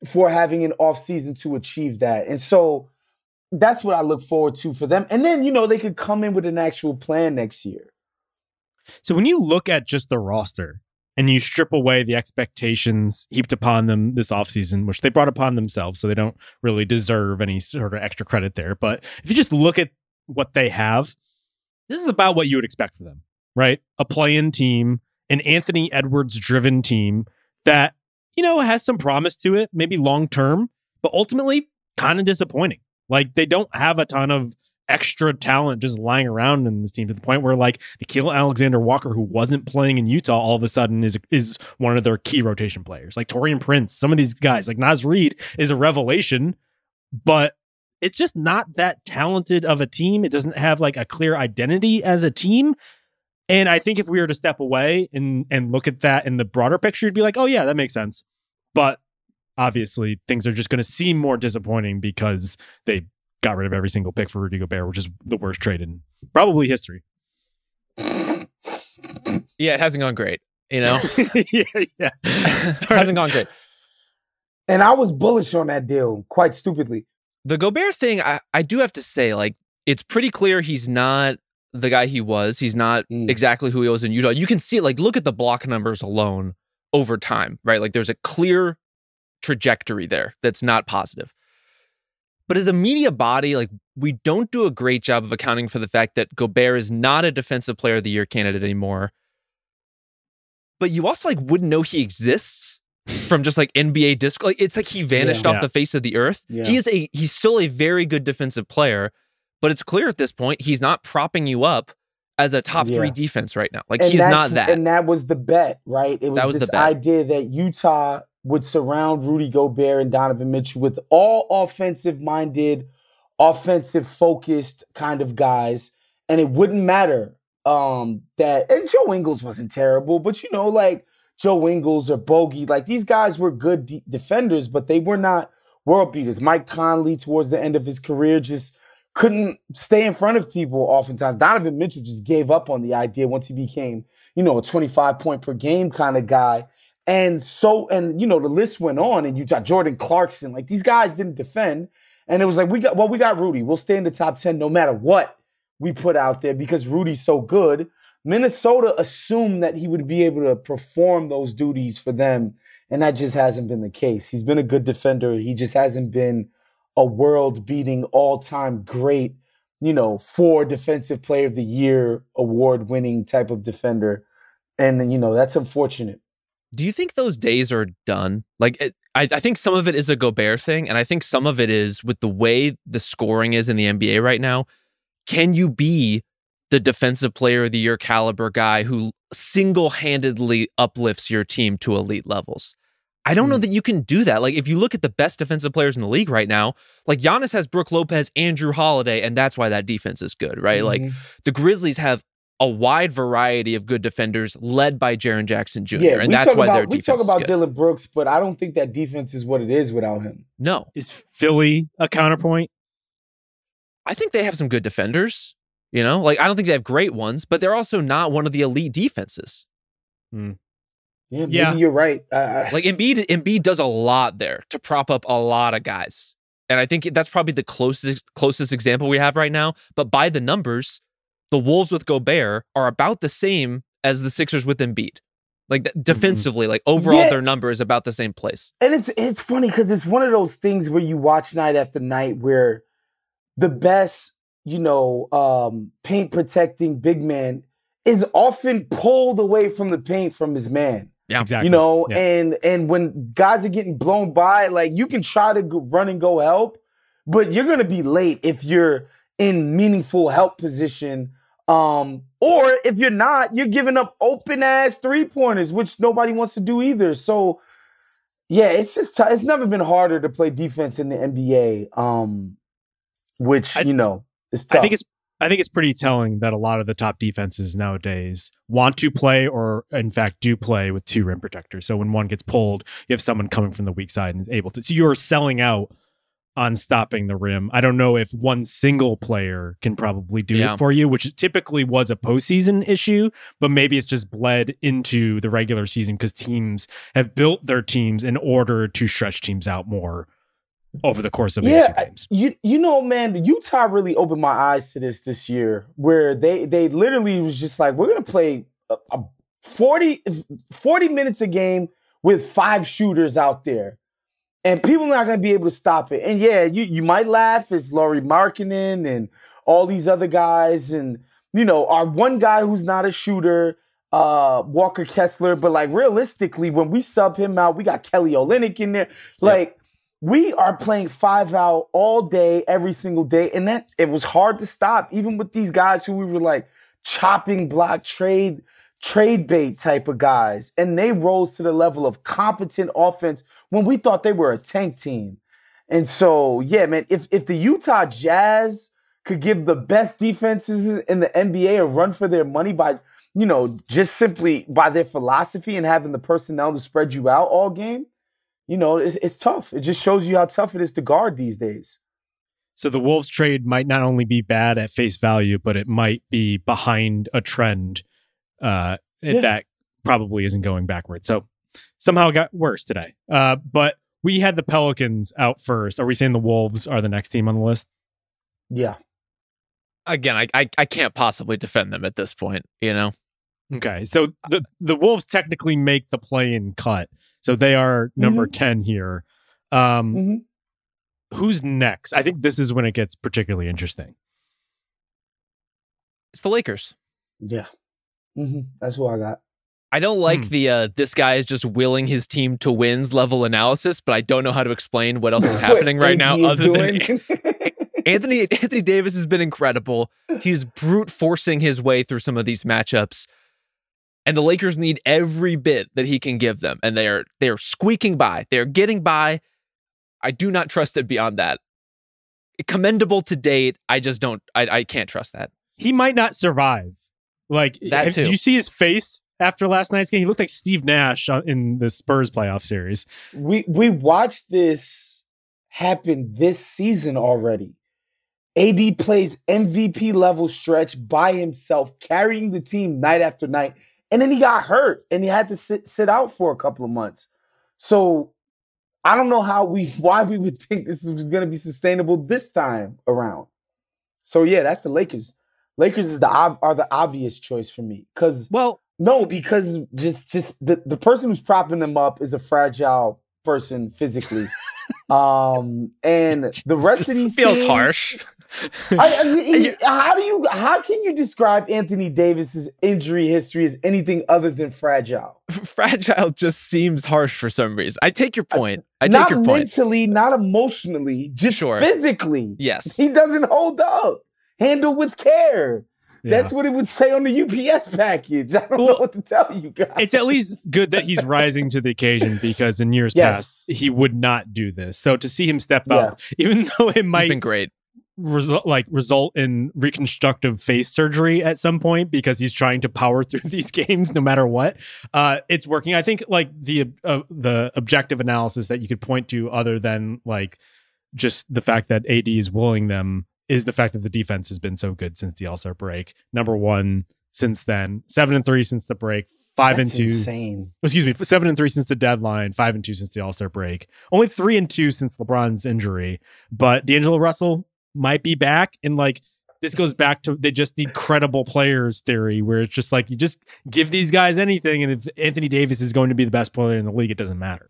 for having an offseason to achieve that. And so that's what I look forward to for them. And then, you know, they could come in with an actual plan next year. So when you look at just the roster and you strip away the expectations heaped upon them this offseason, which they brought upon themselves, so they don't really deserve any sort of extra credit there. But if you just look at what they have, this is about what you would expect for them, right? A play-in team, an Anthony Edwards driven team that, you know, has some promise to it, maybe long term, but ultimately kind of disappointing. Like they don't have a ton of extra talent just lying around in this team to the point where like Nickeil Alexander Walker, who wasn't playing in Utah, all of a sudden is is one of their key rotation players. Like Taurean Prince, some of these guys, like Naz Reid is a revelation, but it's just not that talented of a team. It doesn't have like a clear identity as a team. And I think if we were to step away and and look at that in the broader picture, you'd be like, oh yeah, that makes sense. But obviously things are just going to seem more disappointing because they got rid of every single pick for Rudy Gobert, which is the worst trade in probably history. yeah, it hasn't gone great. You know, yeah, yeah. it hasn't gone great. And I was bullish on that deal, quite stupidly. The Gobert thing, I, I do have to say, like, it's pretty clear he's not the guy he was. He's not Mm. exactly who he was in Utah. You can see it, like, look at the block numbers alone over time, right? Like, there's a clear trajectory there that's not positive. But as a media body, like, we don't do a great job of accounting for the fact that Gobert is not a defensive player of the year candidate anymore. But you also, like, wouldn't know he exists from just like NBA disc. Like, it's like he vanished Yeah. off the face of the earth. Yeah. He is a he's still a very good defensive player, but it's clear at this point he's not propping you up as a top three defense right now. Like And he's not that. And that was the bet, right? It was, That was the this idea that Utah would surround Rudy Gobert and Donovan Mitchell with all offensive minded, offensive focused kind of guys. And it wouldn't matter um, that and Joe Ingles wasn't terrible, but you know, like Joe Ingles or Bogey, like these guys were good de- defenders, but they were not world beaters. Mike Conley, towards the end of his career, just couldn't stay in front of people oftentimes. Donovan Mitchell just gave up on the idea once he became, you know, a 25 point per game kind of guy. And so, and you know, the list went on, and you got Jordan Clarkson. Like these guys didn't defend. And it was like, we got, well, we got Rudy. We'll stay in the top 10 no matter what we put out there because Rudy's so good. Minnesota assumed that he would be able to perform those duties for them. And that just hasn't been the case. He's been a good defender. He just hasn't been a world beating, all time great, you know, four defensive player of the year award winning type of defender. And, you know, that's unfortunate. Do you think those days are done? Like, it, I, I think some of it is a Gobert thing, and I think some of it is with the way the scoring is in the NBA right now. Can you be the defensive player of the year caliber guy who single handedly uplifts your team to elite levels? I don't know Mm. that you can do that. Like, if you look at the best defensive players in the league right now, like Giannis has Brook Lopez, and Jrue Holiday, and that's why that defense is good, right? Like, Mhm. the Grizzlies have a wide variety of good defenders led by Jaren Jackson Jr. yeah, and that's talk why about their we talk about is good. Dillon Brooks, but I don't think that defense is what it is without him. no, Is Philly a counterpoint? I think they have some good defenders. You know, like I don't think they have great ones, but they're also not one of the elite defenses. Yeah, maybe Yeah. you're right. Uh, Like Embiid, Embiid does a lot there to prop up a lot of guys, and I think that's probably the closest closest example we have right now. But by the numbers, the Wolves with Gobert are about the same as the Sixers with Embiid. Like defensively, like overall, Yeah. their number is about the same place. and it's it's funny because it's one of those things where you watch night after night where the best, you know, um, paint protecting big man is often pulled away from the paint from his man. Yeah. Exactly. You know, Yeah. and and when guys are getting blown by, like you can try to go, run and go help, but you're gonna be late if you're in meaningful help position. Um, or if you're not, you're giving up open ass three pointers, which nobody wants to do either. So, yeah, it's just t- it's never been harder to play defense in the NBA. Um, which I- you know is tough. I think it's I think it's pretty telling that a lot of the top defenses nowadays want to play or in fact do play with two rim protectors. So when one gets pulled, you have someone coming from the weak side and is able to so you're selling out on stopping the rim. I don't know if one single player can probably do Yeah. it for you, which typically was a postseason issue, but maybe it's just bled into the regular season because teams have built their teams in order to stretch teams out more over the course of yeah, 82 games. you you know, man, Utah really opened my eyes to this this year, where they they literally was just like, we're gonna play a, a 40, 40 minutes a game with five shooters out there, and people are not gonna be able to stop it. And yeah, you you might laugh, it's Lauri Markkanen and all these other guys, and you know, our one guy who's not a shooter. Uh, Walker Kessler, but like realistically, when we sub him out, we got Kelly Olynyk in there. Like, we are playing five out all day, every single day, and that it was hard to stop, even with these guys who we were like chopping block trade trade bait type of guys, and they rose to the level of competent offense when we thought they were a tank team. And so, yeah, man, if if the Utah Jazz could give the best defenses in the NBA a run for their money by, you know, just simply by their philosophy and having the personnel to spread you out all game, you know, it's, it's tough. It just shows you how tough it is to guard these days. So the Wolves trade might not only be bad at face value, but it might be behind a trend uh, Yeah. that probably isn't going backwards. So somehow it got worse today. Uh, but we had the Pelicans out first. Are we saying the Wolves are the next team on the list? Yeah. Again, I, I I can't possibly defend them at this point. You know, Okay, so the the Wolves technically make the play-in cut, so they are number ten here. Um, Mhm. Who's next? I think this is when it gets particularly interesting. it's the Lakers. Yeah. Hmm That's what I got. I don't like Hmm. the uh, this guy is just willing his team to wins level analysis, but I don't know how to explain what else is happening right now AD is other than. Anthony Anthony Davis has been incredible. He's brute forcing his way through some of these matchups. And the Lakers need every bit that he can give them. And they're they're squeaking by. They're getting by. I do not trust it beyond that. Commendable to date. I just don't I, I can't trust that. He might not survive Like, That have- too. did you see his face after last night's game? He looked like Steve Nash in the Spurs playoff series. we we watched this happen this season already. AD plays MVP level stretch by himself, carrying the team night after night, and then he got hurt and he had to sit sit out for a couple of months. So I don't know how we why we would think this is going to be sustainable this time around. So yeah, that's the Lakers. Lakers is the are the obvious choice for me because Well, no, because just just the, the person who's propping them up is a fragile person physically. um and the rest of these feels teams- harsh. I, I- how do you how can you describe Anthony Davis's injury history as anything other than fragile? Fragile just seems harsh for some reason. I take your point. I take not your point. Not mentally, not emotionally, just Sure. physically. Yes. He doesn't hold up. Handle with care. That's what it would say on the UPS package. I don't know what to tell you guys. it's at least good that he's rising to the occasion because in years Yes. past he would not do this. So to see him step up, even though it might been great. result like result in reconstructive face surgery at some point because he's trying to power through these games no matter what uh it's working i think like the uh, the objective analysis that you could point to other than like just the fact that ad is willing them is the fact that the defense has been so good since the all-star break number one since then seven and three since the break five That's and two insane. excuse me, seven and three since the deadline, five and two since the All Star break, only three and two since LeBron's injury. But D'Angelo Russell might be back, and like this goes back to they just need credible players theory, where it's just like you just give these guys anything, and if Anthony Davis is going to be the best player in the league, it doesn't matter.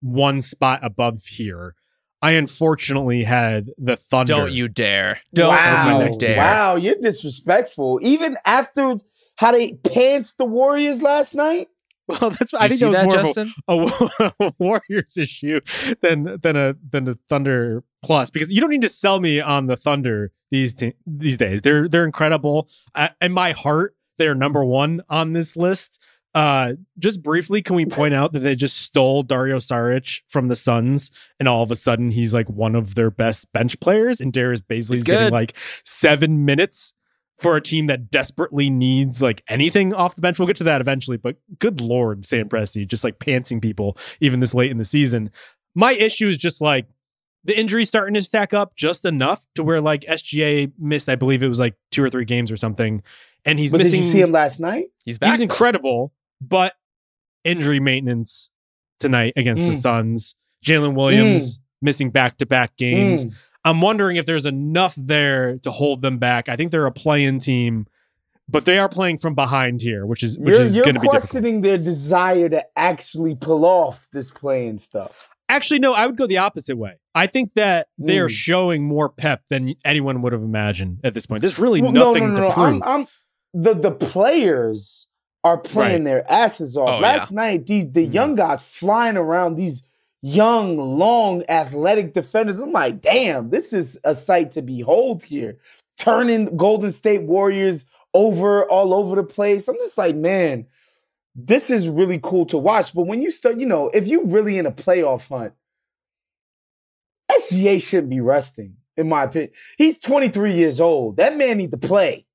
one spot above here. I unfortunately had the Thunder. Don't you dare. Don't wow. you dare. Wow, you're disrespectful. Even after how they pants the Warriors last night. Well, that's Did I you think see that was that, more of a- Justin? a, Warriors issue than than a than a Thunder plus because you don't need to sell me on the Thunder these t- these days. They're they're incredible. I, in my heart, they're number one on this list. Uh, just briefly, can we point out that they just stole Dario Saric from the Suns, and all of a sudden he's like one of their best bench players, and Darius Bazley's He's getting like seven minutes for a team that desperately needs like anything off the bench. We'll get to that eventually, but good lord, Sam Presti just like pantsing people even this late in the season. My issue is just like the injuries starting to stack up just enough to where like SGA missed, I believe it was like two or three games or something, and he's but missing. did you see him last night? He's he back. was though. incredible, but injury maintenance tonight against the Mm. Suns. Jalen Williams missing back to back games. Mm. I'm wondering if there's enough there to hold them back. I think they're a play-in team, but they are playing from behind here, which is which You're, is going to be difficult. questioning their desire to actually pull off this playing stuff. Actually, no, I would go the opposite way. I think that they are Mm. showing more pep than anyone would have imagined at this point. There's really Well, nothing to prove. I'm, I'm the the players are playing Right. their asses off. Oh, Last night, these the young mm-hmm. guys flying around these young, long, athletic defenders. I'm like, damn, this is a sight to behold here. Turning Golden State Warriors over all over the place. I'm just like, man, this is really cool to watch. But when you start, you know, if you really in a playoff hunt, SGA shouldn't be resting, in my opinion. He's 23 years old. That man need to play.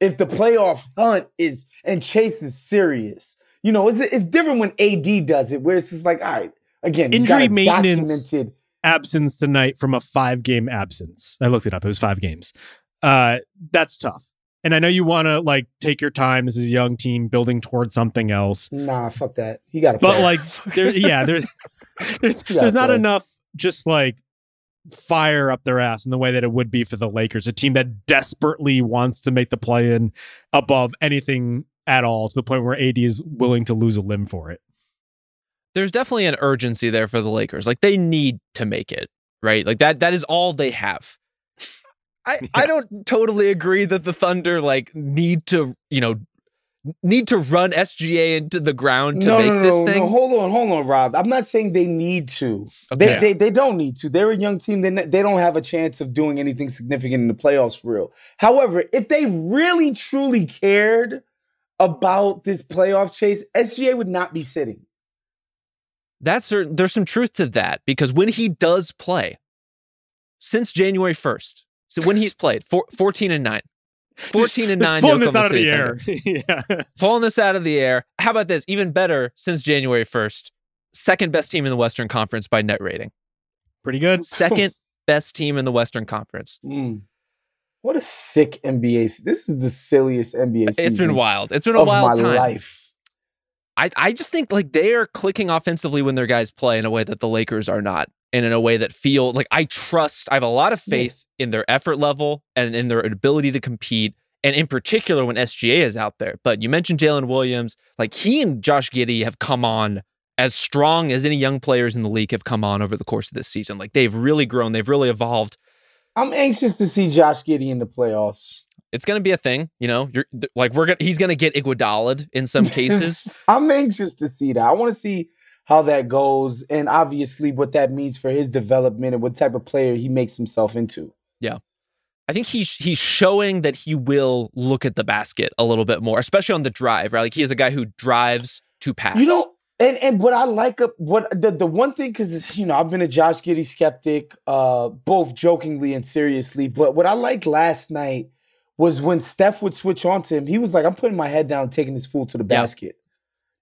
If the playoff hunt is and chase is serious, you know, it's, it's different when AD does it, where it's just like, all right, again, Injury maintenance- documented. absence tonight from a five game absence. I looked it up. It was five games. Uh, that's tough. And I know you want to like take your time. This is a young team building towards something else. Nah, fuck that. You got to But play. like, there, yeah, there's there's there's not play. enough just like fire up their ass in the way that it would be for the Lakers, a team that desperately wants to make the play in above anything at all to the point where AD is willing to lose a limb for it. There's definitely an urgency there for the Lakers. Like they need to make it, right? Like that that is all they have. I, I don't totally agree that the Thunder like need to, you know, need to run SGA into the ground to no, make no, no, this no, thing. no. Hold on, hold on, Rob. I'm not saying they need to. Okay. They, they they don't need to. They're a young team. They they don't have a chance of doing anything significant in the playoffs for real. However, if they really truly cared about this playoff chase, SGA would not be sitting. That's certain. There's some truth to that because when he does play, since January 1st, so when he's played, four, 14 and 9. 14 and 9 pulling this out of the air. Yeah. Pulling this out of the air. How about this? Even better, since January 1st, second best team in the Western Conference by net rating. Pretty good. Second best team in the Western Conference. Mm. What a sick NBA. This is the silliest NBA season It's been wild. It's been a of wild my time. life. I, I just think like they are clicking offensively when their guys play in a way that the Lakers are not, and in a way that feel like I trust. I have a lot of faith in their effort level and in their ability to compete, and in particular when SGA is out there. But you mentioned Jalen Williams, like he and Josh Giddey have come on as strong as any young players in the league have come on over the course of this season. Like they've really grown, they've really evolved. I'm anxious to see Josh Giddey in the playoffs. It's going to be a thing, you know. You're like we're gonna he's going to get Iguodala'd in some cases. I'm anxious to see that. I want to see how that goes and obviously what that means for his development and what type of player he makes himself into. Yeah. I think he's he's showing that he will look at the basket a little bit more, especially on the drive, right? Like he is a guy who drives to pass. You know, and and what I like uh, what the the one thing because you know I've been a Josh Giddey skeptic, uh, both jokingly and seriously. But what I liked last night was when Steph would switch on to him. He was like, "I'm putting my head down, taking this fool to the basket."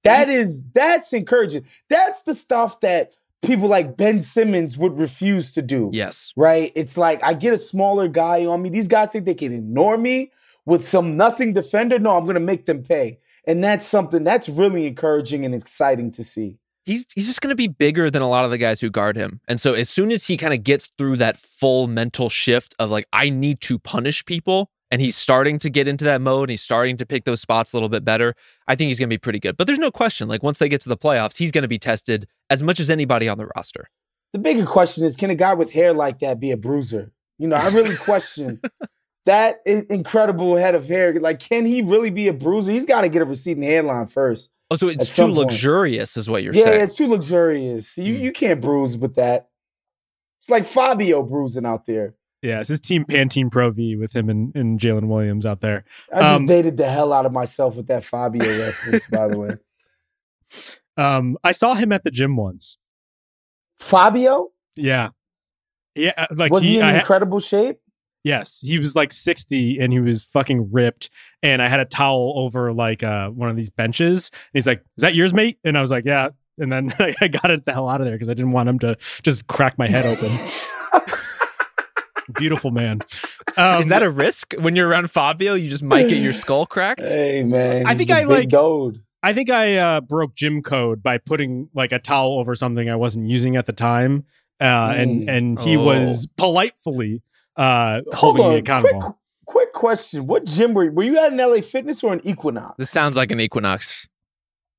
That is that's encouraging. That's the stuff that people like Ben Simmons would refuse to do. yes, right? It's like I get a smaller guy on me. These guys think they can ignore me with some nothing defender. No, I'm going to make them pay. And that's something that's really encouraging and exciting to see. he's he's just going to be bigger than a lot of the guys who guard him, and so as soon as he kind of gets through that full mental shift of like I need to punish people, and he's starting to get into that mode, and he's starting to pick those spots a little bit better. I think he's going to be pretty good. But there's no question, like once they get to the playoffs, he's going to be tested as much as anybody on the roster. The bigger question is can a guy with hair like that be a bruiser? You know, I really question that incredible head of hair. Like, can he really be a bruiser? He's got to get a receding hairline first. Oh, so it's too some point. luxurious, is what you're yeah, saying. Yeah, it's too luxurious. You, Mm. you can't bruise with that. It's like Fabio bruising out there. Yeah, this is Team Pantene Pro V with him and, and Jalen Williams out there. I just Um, dated the hell out of myself with that Fabio reference, by the way. Um, I saw him at the gym once. Fabio? Yeah, yeah, uh, like was he, he. in I incredible shape? yes, he was like sixty and he was fucking ripped. And I had a towel over like uh one of these benches. And he's like, "Is that yours, mate?" And I was like, "Yeah." And then I got it the hell out of there because I didn't want him to just crack my head open. Beautiful man. Um, Is that a risk when you're around Fabio? You just might get your skull cracked. Hey man, I think a I big like- Dude. I think I uh, broke gym code by putting like a towel over something I wasn't using at the time, uh, and Mm. and he Oh. was politely uh, Hold holding me on, accountable. quick, quick question: What gym were you? Were you at an LA Fitness or an Equinox? This sounds like an equinox.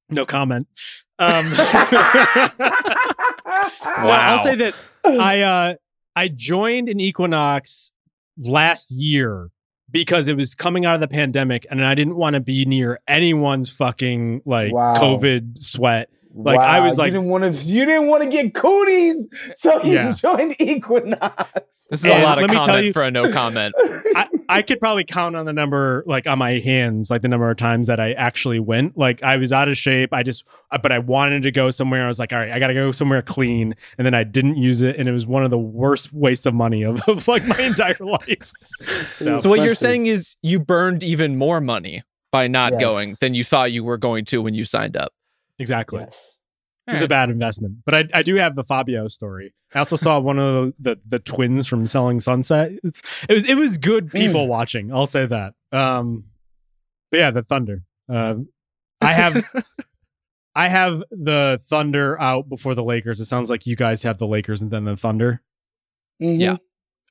No comment. Um, Wow. Well, I'll say this: I uh, I joined an Equinox last year because it was coming out of the pandemic, and I didn't want to be near anyone's fucking like Wow. COVID sweat. Like, I was like- you didn't want to, you didn't want to get cooties, so you Yeah. joined Equinox. This is And a lot of let me tell comment you- for a no comment. I, I could probably count on the number like on my hands like the number of times that I actually went like I was out of shape I just uh, but I wanted to go somewhere I was like all right I gotta go somewhere clean and then I didn't use it and it was one of the worst wastes of money of, of like my entire life So- so what you're saying is you burned even more money by not Yes. going than you thought you were going to when you signed up. Exactly Yes. it was a bad investment but I, I do have the Fabio story I also saw one of the, the, the twins from Selling Sunset it's, it was it was good people watching I'll say that um but yeah the Thunder uh, I have I have the Thunder out before the Lakers. It sounds like you guys have the Lakers and then the Thunder. Mhm. Yeah.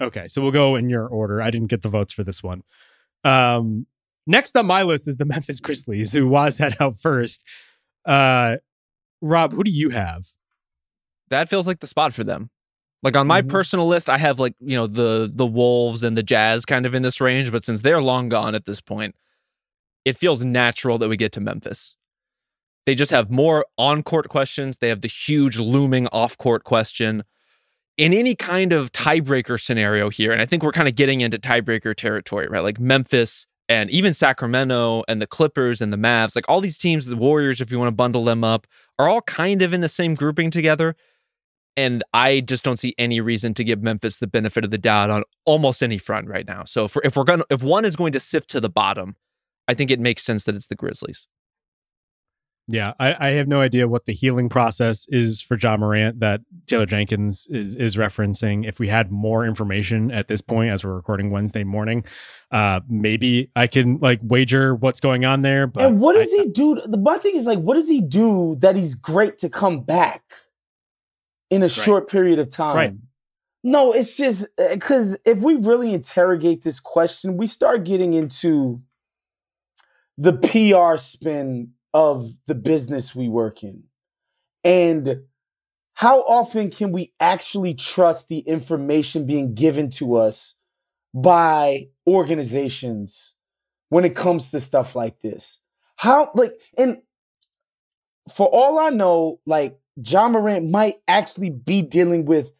Okay, so we'll go in your order. I didn't get the votes for this one. Um, next on my list is the Memphis Grizzlies, who was had out first. Uh, Rob, who do you have? That feels like the spot for them. Like on my Mhm. personal list, I have like, you know, the the Wolves and the Jazz kind of in this range, but since they're long gone at this point, it feels natural that we get to Memphis. They just have more on-court questions. They have the huge looming off-court question. In any kind of tiebreaker scenario here, and I think we're kind of getting into tiebreaker territory, right? Like Memphis and even Sacramento and the Clippers and the Mavs, like all these teams, the Warriors, if you want to bundle them up, are all kind of in the same grouping together. And I just don't see any reason to give Memphis the benefit of the doubt on almost any front right now. So if we're, if we're gonna if one is going to sift to the bottom, I think it makes sense that it's the Grizzlies. Yeah, I, I have no idea what the healing process is for Ja Morant that Taylor Jenkins is is referencing. If we had more information at this point, as we're recording Wednesday morning, uh, maybe I can like wager what's going on there. But and what does I- he do? The one thing is like, what does he do that he's great to come back in a short period of time? Right. No, it's just because if we really interrogate this question, we start getting into the PR spin of the business we work in. And how often can we actually trust the information being given to us by organizations when it comes to stuff like this? How, like, and for all I know, like, Ja Morant might actually be dealing with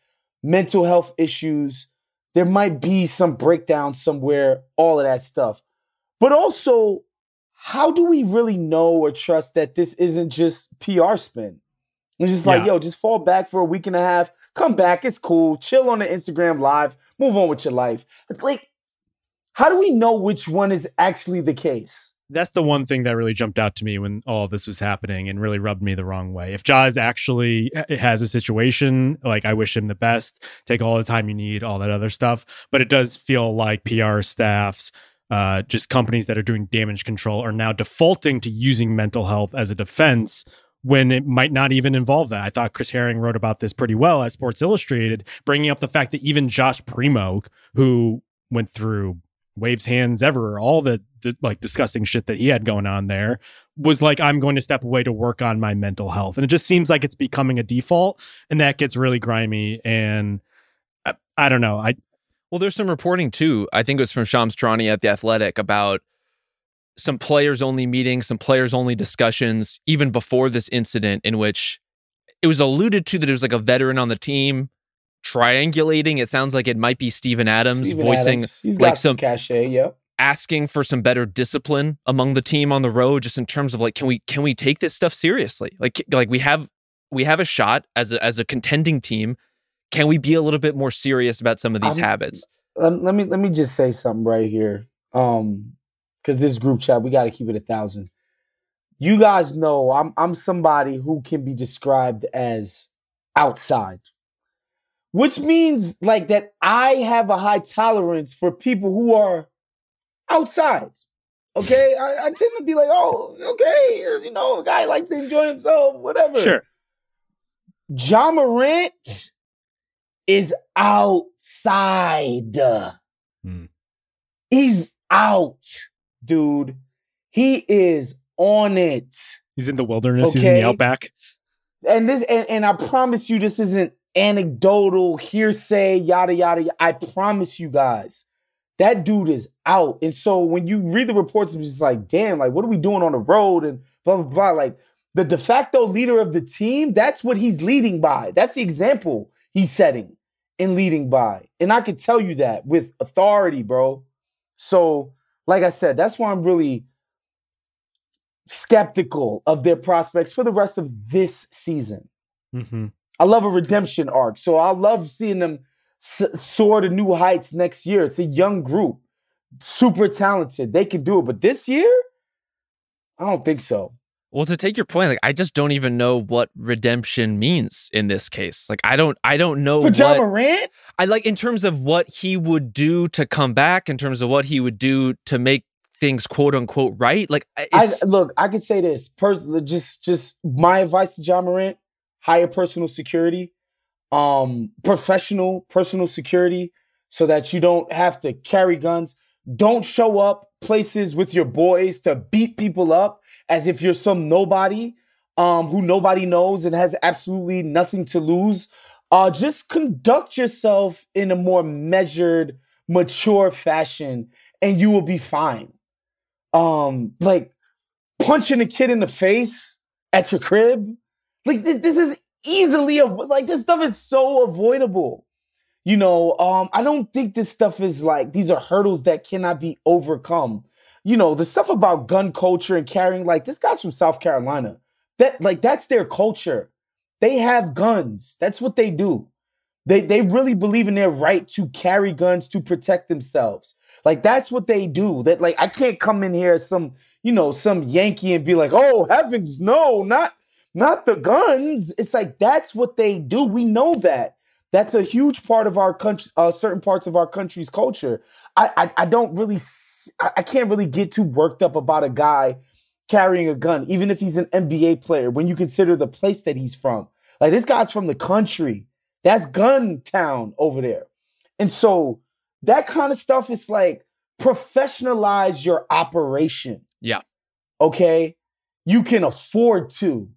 mental health issues. There might be some breakdown somewhere, all of that stuff. But also, how do we really know or trust that this isn't just PR spin? It's just like, Yeah. yo, just fall back for a week and a half, come back, it's cool, chill on the Instagram live, move on with your life. Like, how do we know which one is actually the case? that's the one thing that really jumped out to me when all this was happening and really rubbed me the wrong way. If Jaws actually uh, has a situation, like I wish him the best, take all the time you need, all that other stuff. But it does feel like PR staffs, uh, just companies that are doing damage control are now defaulting to using mental health as a defense when it might not even involve that. I thought Chris Herring wrote about this pretty well at Sports Illustrated, bringing up the fact that even Josh Primo, who went through waves hands ever, all the, the like disgusting shit that he had going on there, was like, I'm going to step away to work on my mental health. And it just seems like it's becoming a default, and that gets really grimy. And I, I don't know. I Well, there's some reporting too. I think it was from Shams Charania at the Athletic about some players only meetings, some players only discussions, even before this incident, in which it was alluded to that it was like a veteran on the team triangulating. It sounds like it might be Steven Adams Steven voicing, Adams, he's like some some cachet, yeah. asking for some better discipline among the team on the road, just in terms of like, can we can we take this stuff seriously? Like like we have we have a shot as a as a contending team. Can we be a little bit more serious about some of these I'm- habits? let, let me let me just say something right here. Um, because this group chat, we got to keep it a thousand. You guys know I'm I'm somebody who can be described as outside, which means like that I have a high tolerance for people who are outside. Okay, I, I tend to be like, oh, okay, you know, a guy likes to enjoy himself, whatever. sure. Ja Morant is outside. Hmm. He's out, dude. He is on it. He's in the wilderness. He's in the outback. And this and, and I promise you this isn't anecdotal hearsay, yada yada. yada. I promise you guys. That dude is out. And so when you read the reports, it's just like, damn, like what are we doing on the road? And blah blah blah. Like the de facto leader of the team, that's what he's leading by. That's the example he's setting and leading by. And I can tell you that with authority, bro. So, like I said, that's why I'm really skeptical of their prospects for the rest of this season. hmm I love a redemption arc. So I love seeing them s- soar to new heights next year. It's a young group, super talented. They can do it. But this year, I don't think so. Well, to take your point, like I just don't even know what redemption means in this case. Like I don't, I don't know For Ja Morant, I like in terms of what he would do to come back, in terms of what he would do to make things quote unquote right. Like I look, I can say this personally, just just my advice to Ja Morant, higher personal security, um, professional personal security, so that you don't have to carry guns. Don't show up places with your boys to beat people up as if you're some nobody um, who nobody knows and has absolutely nothing to lose. Uh, just conduct yourself in a more measured, mature fashion, and you will be fine. Um, like punching a kid in the face at your crib, like th- this is easily avo- like this stuff is so avoidable. You know, um, I don't think this stuff is like these are hurdles that cannot be overcome. You know, the stuff about gun culture and carrying, like this guy's from South Carolina. That like that's their culture. They have guns. That's what they do. They they really believe in their right to carry guns to protect themselves. Like that's what they do. That like I can't come in here as some, you know, some Yankee and be like, "Oh, heavens, no, not not the guns." It's like that's what they do. We know that. That's a huge part of our country, uh, certain parts of our country's culture. I, I, I don't really, I can't really get too worked up about a guy carrying a gun, even if he's an NBA player. When you consider the place that he's from, like this guy's from the country. That's gun town over there, and so that kind of stuff is like professionalize your operation. Yeah. Okay, you can afford to,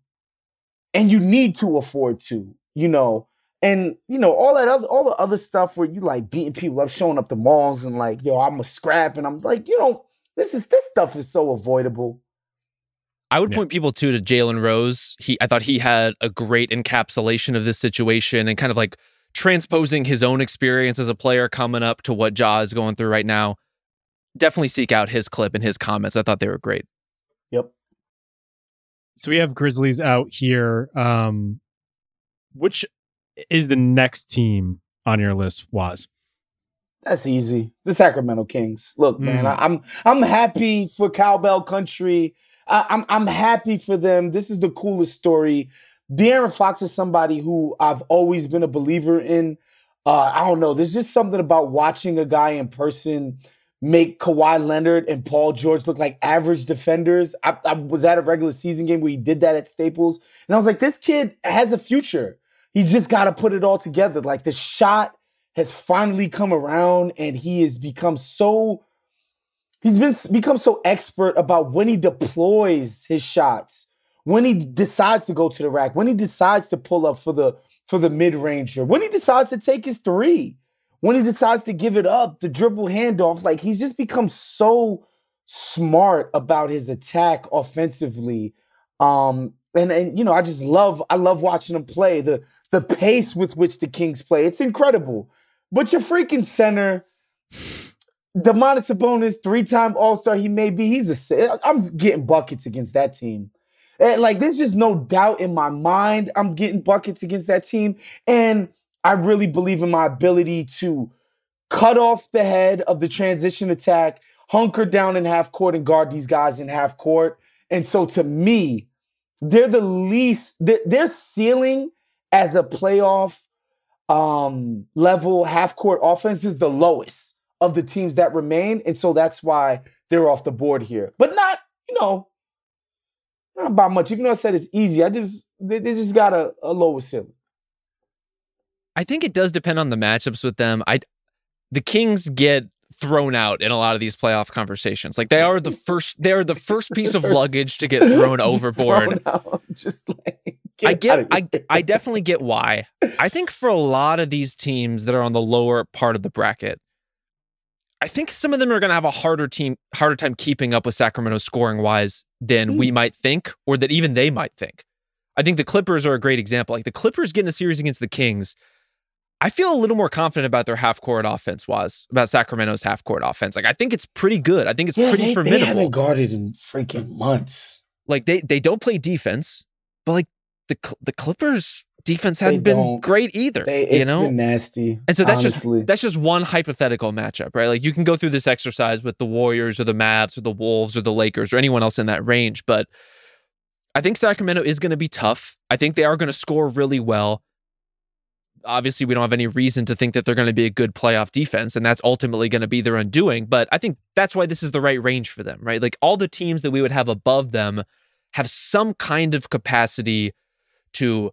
and you need to afford to. You know and you know all that other all the other stuff where you like beating people up, showing up to malls and like yo, I'm a scrap, and I'm like, you know, this is this stuff is so avoidable. I would Yeah. point people too to Jalen Rose. He, I thought he had a great encapsulation of this situation and kind of like transposing his own experience as a player coming up to what Ja is going through right now. Definitely seek out his clip and his comments. I thought they were great. Yep. So we have Grizzlies out here. Um, which is the next team on your list? Was That's easy. The Sacramento Kings. Look, man, Mm. I, I'm I'm happy for Cowbell Country. I, I'm I'm happy for them. This is the coolest story. De'Aaron Fox is somebody who I've always been a believer in. Uh, I don't know. There's just something about watching a guy in person make Kawhi Leonard and Paul George look like average defenders. I, I was at a regular season game where he did that at Staples, and I was like, this kid has a future. He's just got to put it all together. Like the shot has finally come around, and he has become so. He's been become so expert about when he deploys his shots, when he decides to go to the rack, when he decides to pull up for the for the mid ranger, when he decides to take his three, when he decides to give it up, the dribble handoff. Like he's just become so smart about his attack offensively. Um, and and you know, I just love I love watching him play. The the pace with which the Kings play, it's incredible. But your freaking center, Domantas Sabonis, three-time All-Star he may be. He's a I'm getting buckets against that team. And like there's just no doubt in my mind I'm getting buckets against that team. And I really believe in my ability to cut off the head of the transition attack, hunker down in half court and guard these guys in half court. And so to me, they're the least their, their ceiling as a playoff um level half court offense is the lowest of the teams that remain. And so that's why they're off the board here. But not, you know, not by much. Even though I said it's easy, I just they, they just got a, a lower ceiling. I think it does depend on the matchups with them. I the Kings get thrown out in a lot of these playoff conversations. Like they are the first they are the first piece of luggage to get thrown overboard. thrown. Just like I get get I. I definitely get why. I think for a lot of these teams that are on the lower part of the bracket, I think some of them are going to have a harder team harder time keeping up with Sacramento scoring wise than we might think or that even they might think. I think the Clippers are a great example. Like the Clippers getting a series against the Kings, I feel a little more confident about their half court offense was about Sacramento's half court offense. Like I think it's pretty good. I think it's yeah, pretty they, they formidable haven't guarded in freaking months. like they they don't play defense, but like the the Clippers defense hasn't been great either. They, you it's know, been nasty. and so that's honestly. just that's just one hypothetical matchup, right? Like you can go through this exercise with the Warriors or the Mavs or the Wolves or the Lakers or anyone else in that range, but I think Sacramento is going to be tough. I think they are going to score really well. Obviously, we don't have any reason to think that they're going to be a good playoff defense, and that's ultimately going to be their undoing. But I think that's why this is the right range for them, right? Like all the teams that we would have above them have some kind of capacity to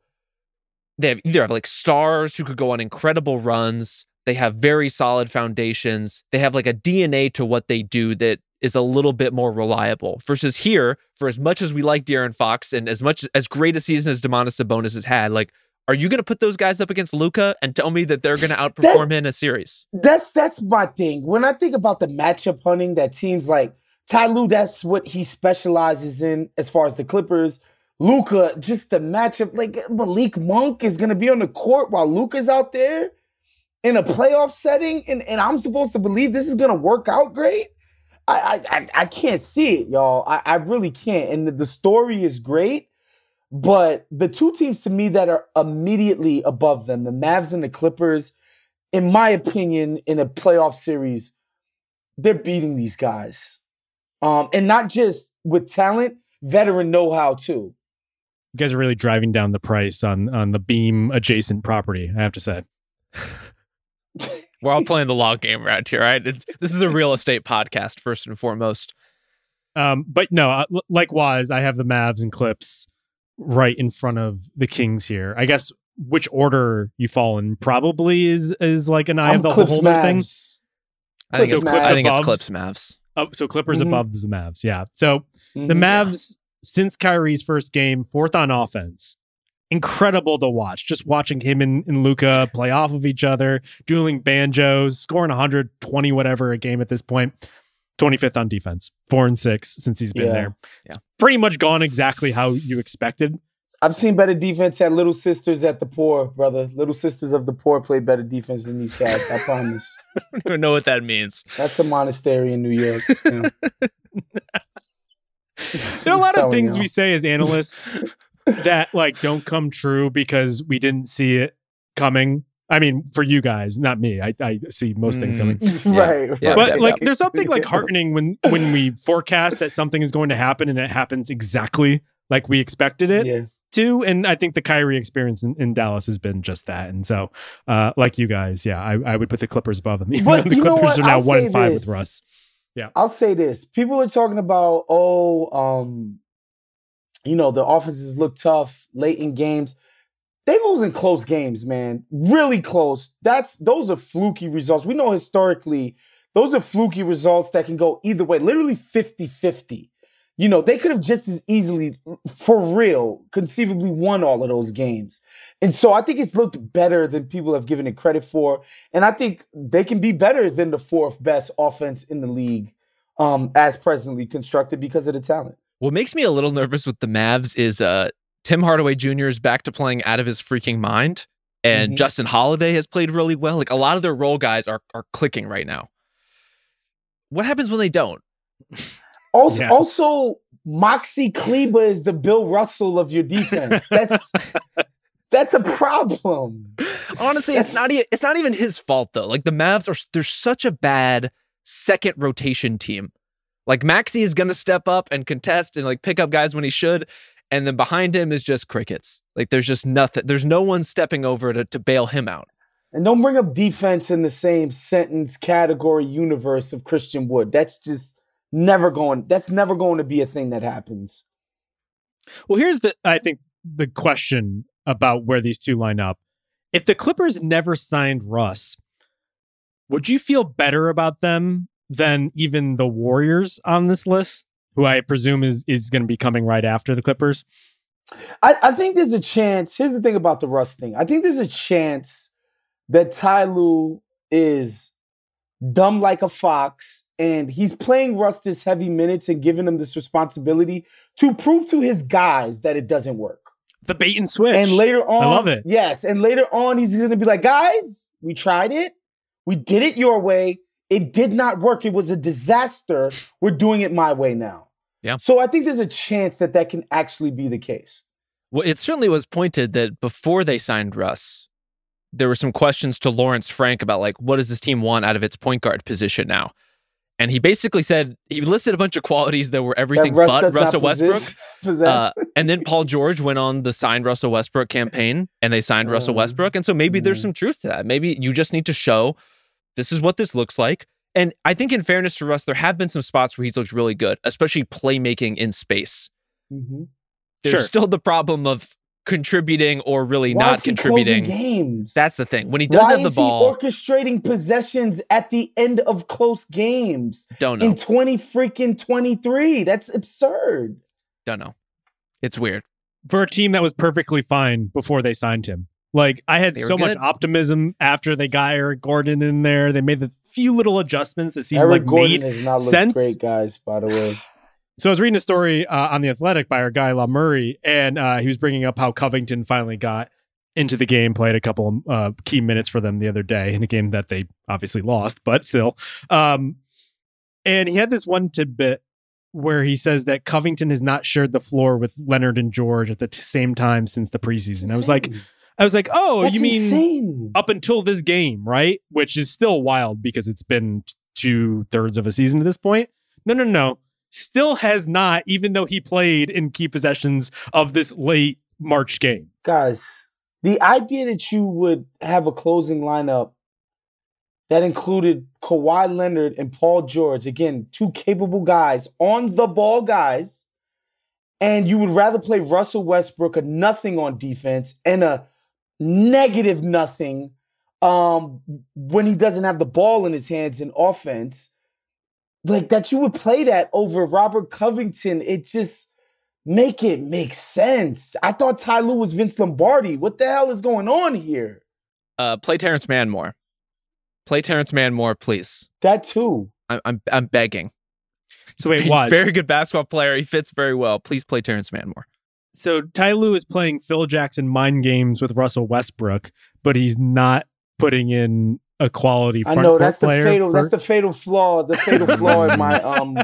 they have either have like stars who could go on incredible runs they have very solid foundations they have like a dna to what they do that is a little bit more reliable versus here for as much as we like De'Aaron Fox and as much as great a season as Domantas Sabonis has had like Are you going to put those guys up against Luka and tell me that they're going to outperform him in a series? That's that's my thing. When I think about the matchup hunting that teams like Ty Lue, that's what he specializes in as far as the Clippers. Luka, just the matchup, like Malik Monk is gonna be on the court while Luka's out there in a playoff setting, and, and I'm supposed to believe this is gonna work out great. I I, I can't see it, y'all. I, I really can't. And the, the story is great, but the two teams to me that are immediately above them, the Mavs and the Clippers, in my opinion, in a playoff series, they're beating these guys. Um, and not just with talent, veteran know-how too. You guys are really driving down the price on on the beam adjacent property. I have to say. We're all playing the long game around here, right? It's, this is a real estate podcast, first and foremost. Um, but no, uh, likewise, I have the Mavs and Clips right in front of the Kings here. I guess which order you fall in probably is is like an eye I'm of the Clips beholder Mavs. thing. I think, Clips it's, Mavs. I think it's Above. Clips Mavs. Oh, so Clippers Mhm. above the Mavs. Yeah. So the Mhm. Mavs, since Kyrie's first game, fourth on offense. Incredible to watch. Just watching him and, and Luka play off of each other, dueling banjos, scoring 120 whatever a game at this point. 25th on defense, four and six since he's been Yeah. there. Yeah. It's pretty much gone exactly how you expected. I've seen better defense at Little Sisters at the Poor, brother. Little Sisters of the Poor play better defense than these cats. I promise. I don't even know what that means. That's a monastery in New York. Yeah. There are a lot of things y'all. we say as analysts that like don't come true because we didn't see it coming. I mean, for you guys, not me. I, I see most things coming. right. right. Yeah, but yeah, like yeah. there's something like heartening when when we forecast that something is going to happen and it happens exactly like we expected it Yeah. to and i think the kyrie experience in, in dallas has been just that and so uh like you guys yeah i, I would put the clippers above them even But the you know clippers what? are now I'll one say and five this. with russ Yeah, I'll say this. People are talking about, oh, um, you know, the offenses look tough late in games. They lose in close games, man. Really close. That's those are fluky results. We know historically, those are fluky results that can go either way, literally 50-50. You know, they could have just as easily, for real, conceivably won all of those games. And so I think it's looked better than people have given it credit for. And I think they can be better than the fourth best offense in the league um, as presently constructed because of the talent. What makes me a little nervous with the Mavs is uh, Tim Hardaway Jr. is back to playing out of his freaking mind, and Mhm. Justin Holiday has played really well. Like a lot of their role guys are are clicking right now. What happens when they don't? Also, Yeah. also Maxi Kleber is the Bill Russell of your defense. That's that's a problem. Honestly, it's not e- it's not even his fault though. Like the Mavs are they're such a bad second rotation team. Like Maxi is gonna step up and contest and like pick up guys when he should, and then behind him is just crickets. Like there's just nothing. There's no one stepping over to to bail him out. And don't bring up defense in the same sentence category universe of Christian Wood. That's just never going. That's never going to be a thing that happens. well here's the i think the question about where these two line up if the clippers never signed russ would you feel better about them than even the warriors on this list who i presume is is going to be coming right after the clippers I, I think there's a chance. Here's the thing about the Russ thing. I think there's a chance that Ty Lue is dumb like a fox and he's playing Russ this heavy minutes and giving him this responsibility to prove to his guys that it doesn't work. the bait and switch And later on, I love it. Yes, and later on, he's going to be like, guys, we tried it. We did it your way. It did not work. It was a disaster. We're doing it my way now. Yeah. So I think there's a chance that that can actually be the case. Well, it certainly was pointed that before they signed Russ, there were some questions to Lawrence Frank about like what does this team want out of its point guard position now. And he basically said he listed a bunch of qualities that were everything that Russ but Russell Westbrook. Uh, and then Paul George went on the signed Russell Westbrook campaign and they signed Russell Mhm. Westbrook. And so maybe there's Mhm. some truth to that. Maybe you just need to show this is what this looks like. And I think, in fairness to Russ, there have been some spots where he's looked really good, especially playmaking in space. Mhm. There's Sure. still the problem of contributing or really Why not is he contributing. games? That's the thing. When he does Why have the is ball, he orchestrating possessions at the end of close games don't know. in 20 freaking 23? That's absurd. don't know. It's weird. for a team that was perfectly fine before they signed him Like I had They were so much optimism after they got Eric Gordon in there. They made the few little adjustments that seemed Eric like Gordon made has not looked sense. great, guys. By the way, So I was reading a story uh, on the Athletic by our guy Law Murray, and uh, he was bringing up how Covington finally got into the game, played a couple uh, key minutes for them the other day in a game that they obviously lost, but still. Um, and he had this one tidbit where he says that Covington has not shared the floor with Leonard and George at the t- same time since the preseason. I was like, Insane. I was like, oh, That's you mean insane. up until this game, right? Which is still wild because it's been two thirds of a season at this point. No, no, no. Still has not, even though he played in key possessions of this late March game. guys, the idea that you would have a closing lineup that included Kawhi Leonard and Paul George, again, two capable guys, on the ball guys, and you would rather play Russell Westbrook a nothing on defense and a negative nothing um, when he doesn't have the ball in his hands in offense. Like that, you would play that over Robert Covington. It just make it make sense. I thought Ty Lue was Vince Lombardi. What the hell is going on here? Uh, play Terrence Mann more. Play Terrence Mann more, please. That too. I'm I'm, I'm begging. So wait, He's a very good basketball player. He fits very well. Please play Terrence Mann more. So Ty Lue is playing Phil Jackson mind games with Russell Westbrook, but he's not putting in a quality I know that's the fatal. for- That's the fatal flaw. The fatal flaw in my um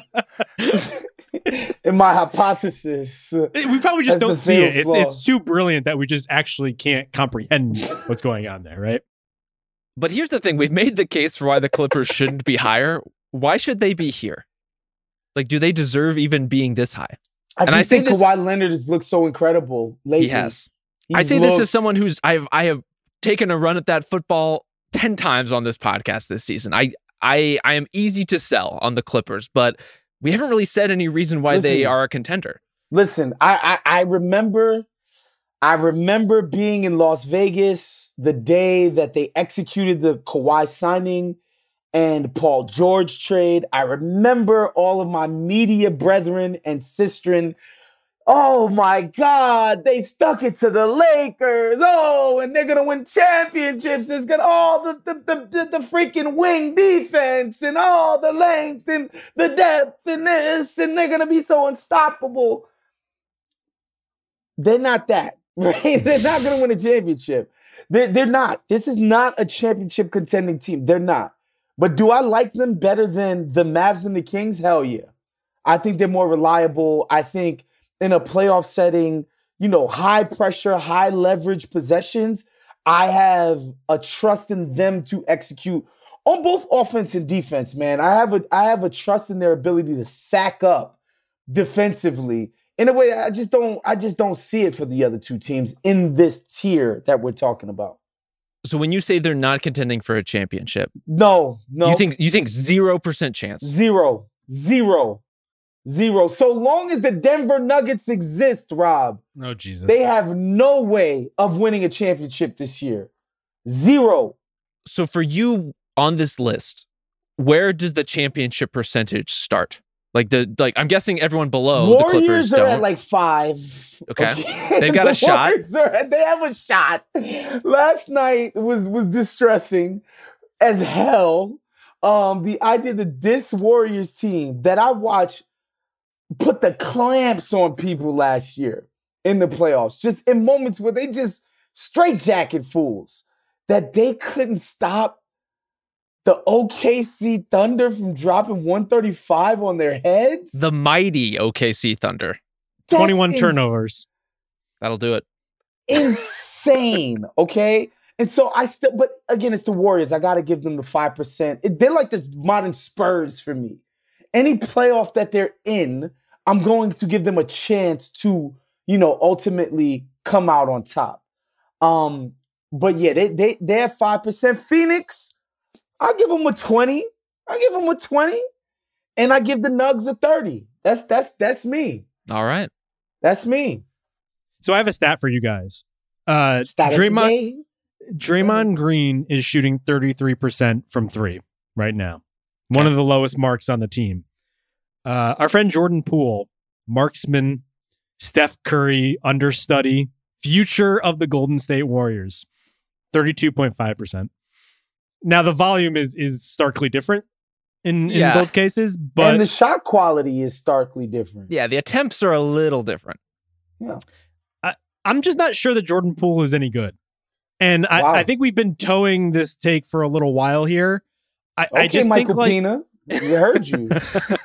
in my hypothesis. we probably just That's don't see it. It's, it's too brilliant that we just actually can't comprehend what's going on there, right? But here's the thing: we've made the case for why the Clippers shouldn't be higher. Why should they be here? Like, do they deserve even being this high? I And I think this- Kawhi Leonard has looked so incredible lately. He has. He's I say this as someone who's I've I have taken a run at that football ten times on this podcast this season. I I I am easy to sell on the Clippers, but we haven't really said any reason why they are a contender. Listen, I, I I remember I remember being in Las Vegas the day that they executed the Kawhi signing and Paul George trade. I remember all of my media brethren and sistren. Oh my God, they stuck it to the Lakers. Oh, and they're gonna win championships. It's gonna all the the, the, the, the freaking wing defense and all the length and the depth and this, and they're gonna be so unstoppable they're not that, right? they're not to win a championship. They're, they're not. This is not a championship contending team. They're not. But do I like them better than the Mavs and the Kings? Hell yeah. I think they're more reliable. I think in a playoff setting, you know, high pressure, high leverage possessions, I have a trust in them to execute on both offense and defense, man. I have a I have a trust in their ability to sack up defensively in a way I just don't I just don't see it for the other two teams in this tier that we're talking about. So when you say they're not contending for a championship, No, no. you think you think zero percent chance. zero, zero, zero. So long as the Denver Nuggets exist, Rob, Oh Jesus. they have no way of winning a championship this year. Zero. So for you on this list, where does the championship percentage start? Like the like I'm guessing everyone below the Clippers are don't. at like five. Okay. They've got a shot. Warriors are- they have a shot. Last night was was distressing as hell. Um, the idea that this Warriors team that I watched put the clamps on people last year in the playoffs, just in moments where they just straight jacket fools, that they couldn't stop the OKC Thunder from dropping 135 on their heads. the mighty OKC Thunder. That's 21 ins- turnovers. That'll do it. insane. Okay. And so I still, but again, it's the Warriors. I got to give them the 5%. It- they're like the modern Spurs for me. Any playoff that they're in, I'm going to give them a chance to, you know, ultimately come out on top. Um, but yeah, they they they're five percent. Phoenix, I give them a 20. I give them a 20. And I give the Nugs a 30. That's that's that's me. All right. That's me. So I have a stat for you guys. Uh, Stat of Draymond. Draymond Green is shooting 33% from three right now. One Okay. of the lowest marks on the team. Uh, our friend Jordan Poole, marksman, Steph Curry understudy, future of the Golden State Warriors. 32.5%. Now the volume is is starkly different in, in Yeah. both cases, but and the shot quality is starkly different. Yeah, the attempts are a little different. Yeah, I'm just not sure that Jordan Poole is any good. And I, Wow. I think we've been towing this take for a little while here. I, Okay, I just Michael think like, Pina, we heard you.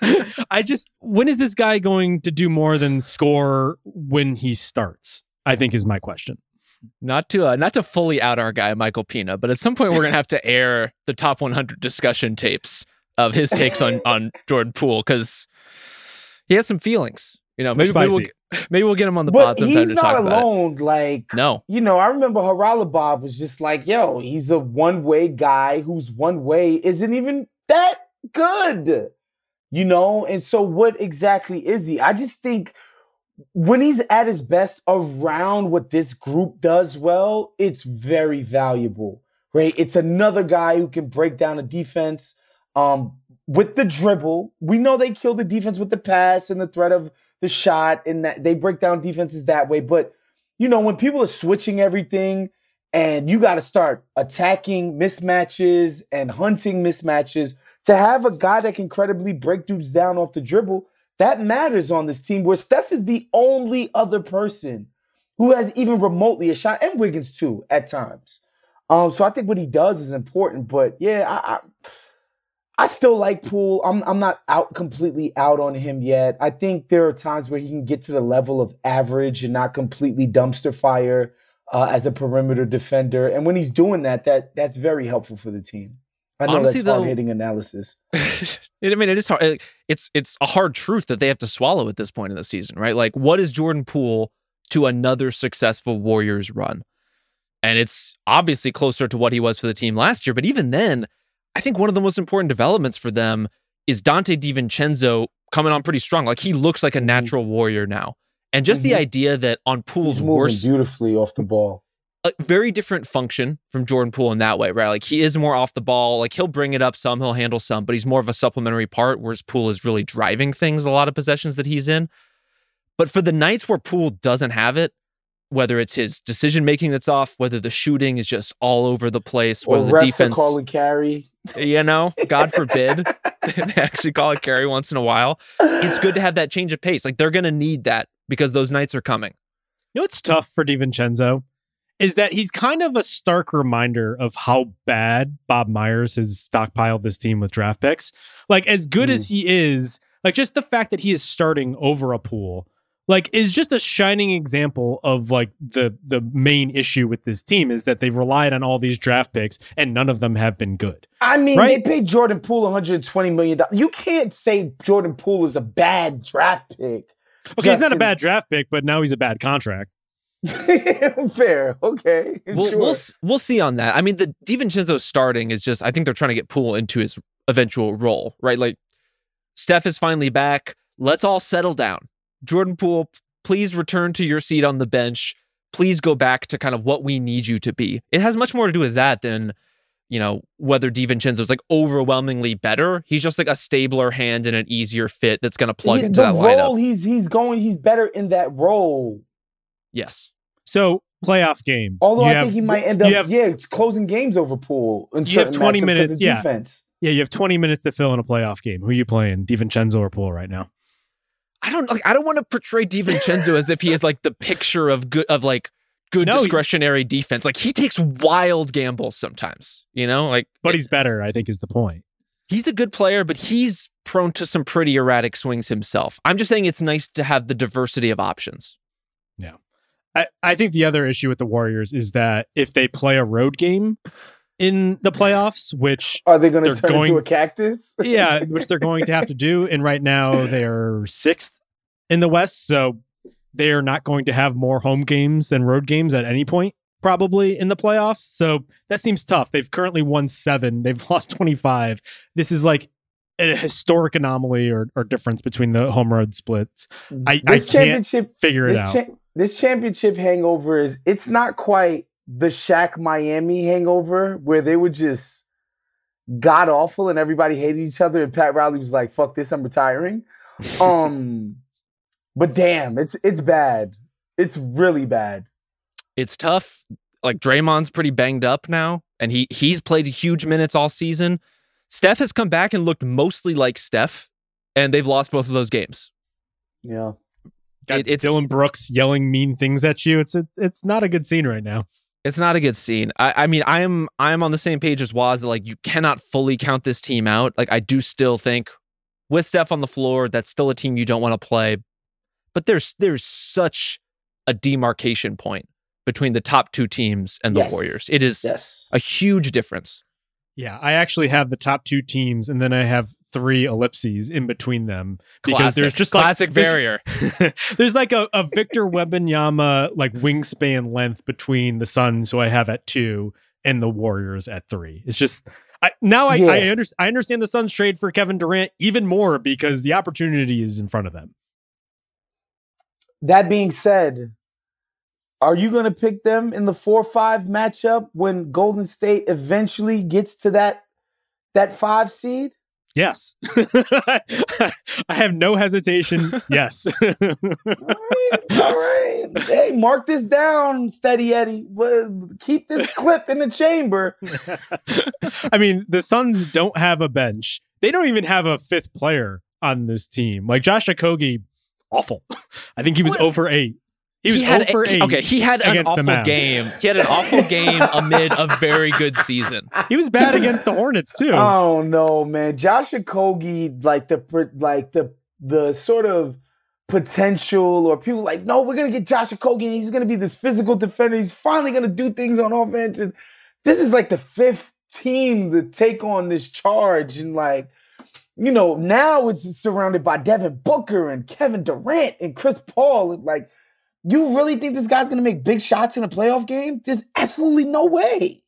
I just when is this guy going to do more than score when he starts? I think is my question. Not to uh, not to fully out our guy Michael Pina, but at some point we're gonna have to air the top 100 discussion tapes of his takes on on Jordan Poole because he has some feelings. You know, maybe, maybe we'll maybe we'll get him on the pod sometime he's to not talk about it. alone. Like, No, you know, I remember Haralabob was just like, yo, he's a one way guy whose one way isn't even that good, you know? And so, what exactly is he? I just think when he's at his best around what this group does well, it's very valuable, right? It's another guy who can break down a defense um, with the dribble. We know they kill the defense with the pass and the threat of the shot, and that they break down defenses that way. But you know, when people are switching everything and you got to start attacking mismatches and hunting mismatches, to have a guy that can credibly break dudes down off the dribble, that matters on this team where Steph is the only other person who has even remotely a shot, and Wiggins too at times. Um, so I think what he does is important, but yeah, I, I I still like Poole. I'm I'm not out completely out on him yet. I think there are times where he can get to the level of average and not completely dumpster fire uh, as a perimeter defender. And when he's doing that, that that's very helpful for the team. I know Honestly, that's though- hard hitting analysis. I mean, it is hard. It's it's a hard truth that they have to swallow at this point in the season, right? Like, what is Jordan Poole to another successful Warriors run? And it's obviously closer to what he was for the team last year. But even then, I think one of the most important developments for them is Donte DiVincenzo coming on pretty strong. Like he looks like a Mhm. natural warrior now. And just the Mhm. idea that on Poole's He's moving worst beautifully off the ball. A very different function from Jordan Poole in that way, right? Like he is more off the ball. Like he'll bring it up some, he'll handle some, but he's more of a supplementary part, whereas Poole is really driving things a lot of possessions that he's in. But for the nights where Poole doesn't have it, whether it's his decision making that's off, whether the shooting is just all over the place, Or whether the refs are defense, calling carry. you know, God forbid, they actually call it carry once in a while. It's good to have that change of pace. Like they're going to need that because those nights are coming. You know it's tough for DiVincenzo is that he's kind of a stark reminder of how bad Bob Myers has stockpiled this team with draft picks. Like as good as hmm. he is, like just the fact that he is starting over a Poole, like is just a shining example of like the the main issue with this team is that they've relied on all these draft picks and none of them have been good. I mean, Right? they paid Jordan Poole 120 million dollars. You can't say Jordan Poole is a bad draft pick. Okay, he's not a bad draft pick, but now he's a bad contract. Fair, okay, we'll, sure. we'll we'll see on that. I mean, the DiVincenzo starting is just I think they're trying to get Poole into his eventual role, right? Like Steph is finally back. Let's all settle down. Jordan Poole, please return to your seat on the bench. Please go back to kind of what we need you to be. It has much more to do with that than you know whether DiVincenzo's like overwhelmingly better. He's just like a stabler hand and an easier fit that's going to plug He- into the that role lineup. he's he's going. He's better in that role. Yes. So playoff game. Although You I have- think he might end up have- yeah closing games over Poole. In You have 20 minutes, of yeah. defense. Yeah, you have 20 minutes to fill in a playoff game. Who are you playing? DiVincenzo or Poole, right now? I don't like. I don't want to portray DiVincenzo as if he is like the picture of good of like good No, discretionary defense. Like he takes wild gambles sometimes. You know, like But he's better, I think is the point. he's a good player, but he's prone to some pretty erratic swings himself. I'm just saying it's nice to have the diversity of options. I, I think the other issue with the Warriors is that if they play a road game in the playoffs, which Are they going to turn going- into a cactus? yeah, which they're going to have to do, and right now they're sixth in the West, so they are not going to have more home games than road games at any point probably in the playoffs. So that seems tough. They've currently won seven. They've lost 25. This is like a historic anomaly or, or difference between the home road splits. I, I this can't championship figure it out. cha- this championship hangover is it's not quite the Shaq Miami hangover where they were just god awful and everybody hated each other and Pat Riley was like, "Fuck this, I'm retiring." um, but damn, it's it's bad. It's really bad. It's tough. like Draymond's pretty banged up now, and he he's played huge minutes all season. Steph has come back and looked mostly like Steph, and they've lost both of those games. Yeah. Got It- it's- Dillon Brooks yelling mean things at you. It's a, it's not a good scene right now. It's not a good scene. I, I mean, I am I am on the same page as Wos that like you cannot fully count this team out. Like I do still think with Steph on the floor, that's still a team you don't want to play. But there's there's such a demarcation point between the top two teams and the Yes. Warriors. It is Yes. a huge difference. Yeah, I actually have the top two teams, and then I have three ellipses in between them because Classic. there's just classic like, barrier. there's like a, a Victor Wembanyama like wingspan length between the Suns, who I have at two, and the Warriors at three. It's just I, now I, Yeah. I, under, I understand the Suns trade for Kevin Durant even more because the opportunity is in front of them. That being said, are you going to pick them in the 4-5 matchup when Golden State eventually gets to that that 5 seed? Yes, I have no hesitation. Yes, All right, all right. Hey, mark this down, Steady Eddie. Keep this clip in the chamber. I mean, the Suns don't have a bench. They don't even have a fifth player on this team. Like Josh Okogie, awful. I think he was What? over eight. He was had over a, eight. okay. He had an awful game. He had an awful game amid a very good season. He was bad against the Hornets too. Oh no, man. Josh Okogie, like the like the the sort of potential or people like, no, we're gonna get Josh Okogie and he's gonna be this physical defender. He's finally gonna do things on offense. And this is like the fifth team to take on this charge. And like, you know, now it's surrounded by Devin Booker and Kevin Durant and Chris Paul. And like, you really think this guy's gonna make big shots in a playoff game? There's absolutely no way.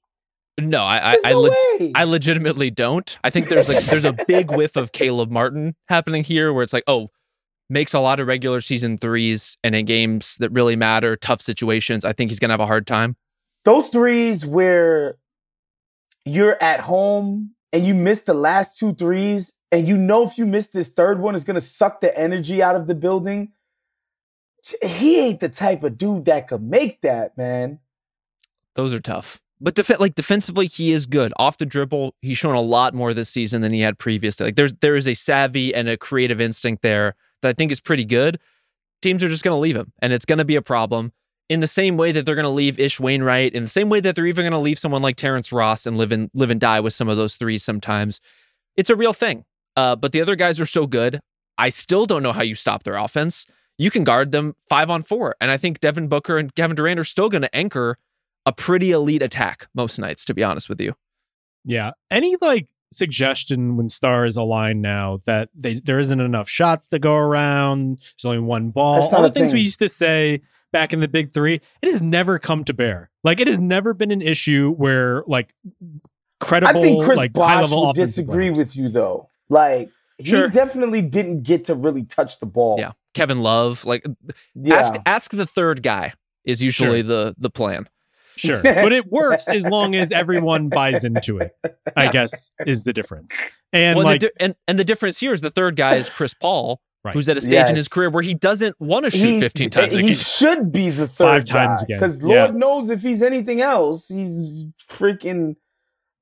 No, I I, I, no leg- way. I legitimately don't. I think there's like there's a big whiff of Caleb Martin happening here where it's like, oh, makes a lot of regular season threes and in games that really matter, tough situations. I think he's gonna have a hard time. those threes where you're at home and you miss the last two threes, and you know if you miss this third one, it's gonna suck the energy out of the building. He ain't the type of dude that could make that, man. Those are tough. But def- like defensively, he is good. Off the dribble, he's shown a lot more this season than he had previously. Like there's there is a savvy and a creative instinct there that I think is pretty good. Teams are just going to leave him, and it's going to be a problem. In the same way that they're going to leave Ish Wainwright, in the same way that they're even going to leave someone like Terrence Ross and live and live and die with some of those threes. Sometimes it's a real thing. Uh, but the other guys are so good. I still don't know how you stop their offense. You can guard them five on four, and I think Devin Booker and Kevin Durant are still going to anchor a pretty elite attack most nights, to be honest with you. Yeah. Any like suggestion when stars align now that they there isn't enough shots to go around? There's only one ball. That's not All the a things we used to say back in the big three, it has never come to bear. Like it has never been an issue where like credible, I think Chris like high level disagree players. with you though. Like Sure. he definitely didn't get to really touch the ball. Yeah. Kevin Love, like Yeah. ask ask the third guy is usually Sure. the the plan. Sure. but it works as long as everyone buys into it, I guess is the difference. And well, like the di- and and the difference here is the third guy is Chris Paul, Right. who's at a stage in his career where he doesn't want to shoot 15 times a he game. should be the third Five times a game. Because Yeah. Lord knows if he's anything else, he's freaking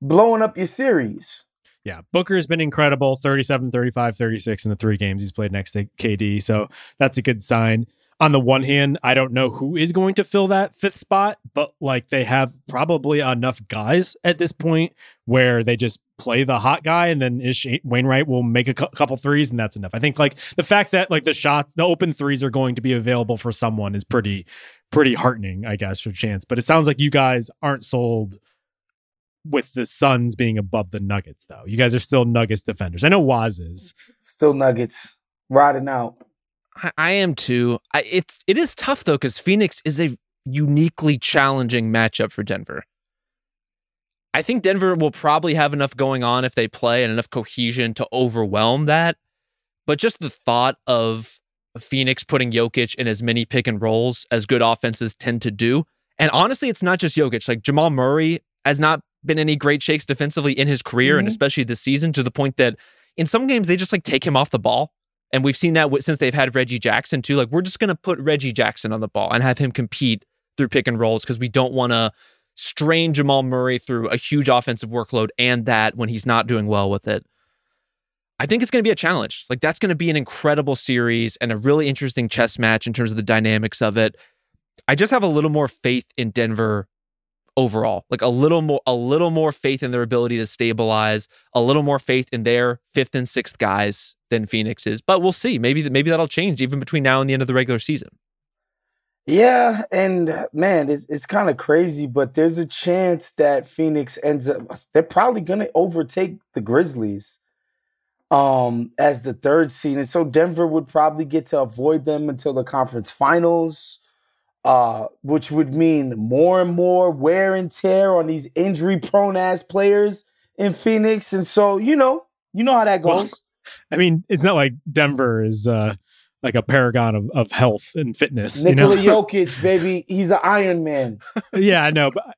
blowing up your series. Yeah, Booker's been incredible 37, 35, 36 in the three games he's played next to KD. So that's a good sign. On the one hand, I don't know who is going to fill that fifth spot, but like they have probably enough guys at this point where they just play the hot guy and then Ish Wainwright will make a cou- couple threes and that's enough. I think like the fact that like the shots, the open threes are going to be available for someone is pretty, pretty heartening, I guess, for chance. But it sounds like you guys aren't sold with the Suns being above the Nuggets, though. You guys are still Nuggets defenders. I know Wos is. Still Nuggets riding out. I, I am too. I, it's it is tough though because Phoenix is a uniquely challenging matchup for Denver. I think Denver will probably have enough going on if they play and enough cohesion to overwhelm that. But just the thought of Phoenix putting Jokic in as many pick and rolls as good offenses tend to do. And honestly, it's not just Jokic. Like Jamal Murray has not been any great shakes defensively in his career and Mhm. especially this season to the point that in some games they just like take him off the ball. And we've seen that since they've had Reggie Jackson too. Like we're just going to put Reggie Jackson on the ball and have him compete through pick and rolls because we don't want to strain Jamal Murray through a huge offensive workload and that when he's not doing well with it. I think it's going to be a challenge. Like that's going to be an incredible series and a really interesting chess match in terms of the dynamics of it. I just have a little more faith in Denver overall. Like a little more a little more faith in their ability to stabilize, a little more faith in their fifth and sixth guys than Phoenix is. But we'll see. Maybe maybe that'll change even between now and the end of the regular season. Yeah, and man, it's it's kind of crazy, but there's a chance that Phoenix ends up they're probably gonna overtake the Grizzlies um as the third seed. And so Denver would probably get to avoid them until the conference finals. Uh, which would mean more and more wear and tear on these injury prone ass players in Phoenix. And so, you know, you know how that Well, goes. I mean, it's not like Denver is uh, like a paragon of, of health and fitness. Nikola you know? Jokic, baby, he's an Iron Man. yeah, I know, but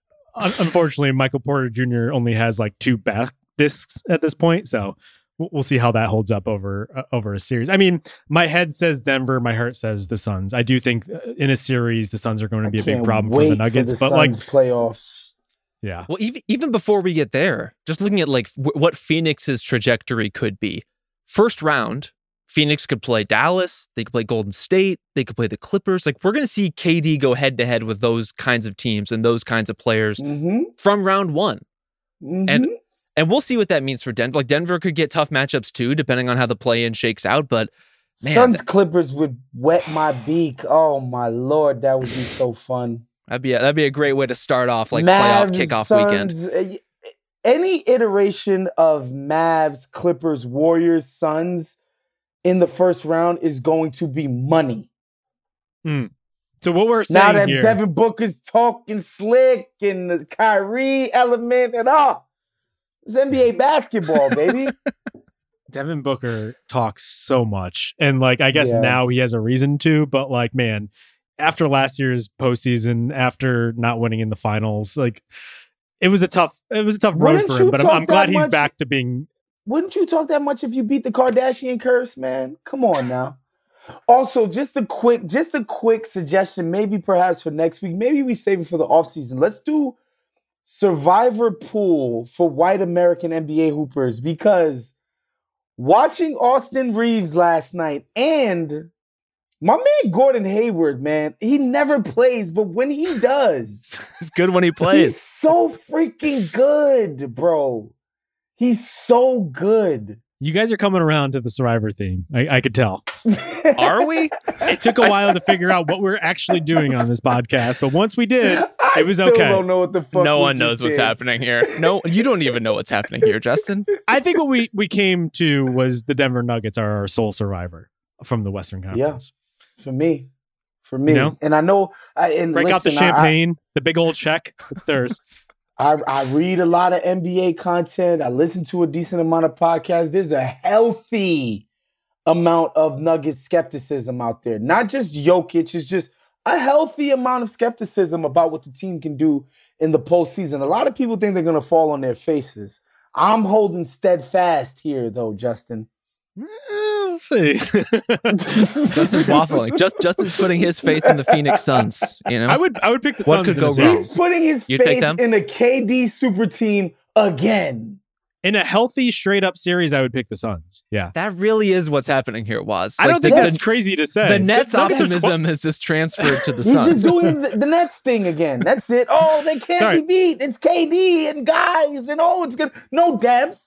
unfortunately, Michael Porter Jr. only has like two back discs at this point, so we'll, we'll see how that holds up over uh, over a series. I mean, my head says Denver, my heart says the Suns. I do think uh, in a series the Suns are going to be a big problem for the Nuggets, the but like, playoffs. yeah, Well, even even before we get there, just looking at like w- what Phoenix's trajectory could be. First round, Phoenix could play Dallas, they could play Golden State, they could play the Clippers. Like we're going to see KD go head to head with those kinds of teams and those kinds of players Mm-hmm. from round 1. mm-hmm. And and we'll see what that means for Denver. Like Denver could get tough matchups too depending on how the play-in shakes out, but man, Suns Clippers would wet my beak. Oh my lord, that would be so fun. that'd be a, that'd be a great way to start off like playoff Mavs, kickoff weekend. Suns, uh, Any iteration of Mavs, Clippers, Warriors, Suns in the first round is going to be money. Hmm. So what we're saying Now that here, Devin Booker's talking slick and the Kyrie element and all, it's NBA basketball, baby. Devin Booker talks so much, and like I guess Yeah. now he has a reason to, but like man, after last year's postseason, after not winning in the finals, like it was a tough, it was a tough road Wouldn't for him. But I'm, I'm glad that he's much? back to being. Wouldn't you talk that much if you beat the Kardashian curse, man? Come on now. Also, just a quick, just a quick suggestion, maybe perhaps for next week. Maybe we save it for the offseason. Let's do Survivor Pool for white American NBA hoopers because watching Austin Reaves last night and my man Gordon Hayward, man, he never plays, but when he does, It's good when he plays. He's so freaking good, bro. He's so good. You guys are coming around to the Survivor theme. I, I could tell. Are we? It took a while to figure out what we're actually doing on this podcast, but once we did, I it was still okay. don't know what the fuck. no we one just knows what's did. happening here. No, you don't even know what's happening here, Justin. I think what we we came to was the Denver Nuggets are our sole survivor from the Western Conference. Yeah, For me, for me, You know? and I know. I, and Break out the listen, I- champagne, the big old check. It's theirs. I, I read a lot of NBA content. I listen to a decent amount of podcasts. There's a healthy amount of Nuggets skepticism out there. Not just Jokic, it's just a healthy amount of skepticism about what the team can do in the postseason. A lot of people think they're going to fall on their faces. I'm holding steadfast here, though, Justin. Eh, we'll see. Justin's waffling. Just Justin's putting his faith in the Phoenix Suns. You know, I would I would pick the What Suns could go wrong? He's putting his You take faith in a KD super team again. In a healthy, straight up series. I would pick the Suns. Yeah, that really is what's happening here. Was I don't think the, that's crazy to say. the Nets The optimism has just transferred to the He's Suns. just doing the, the Nets thing again. That's it. Oh, they can't Sorry. be beat. It's KD and guys, and oh, it's good. No depth.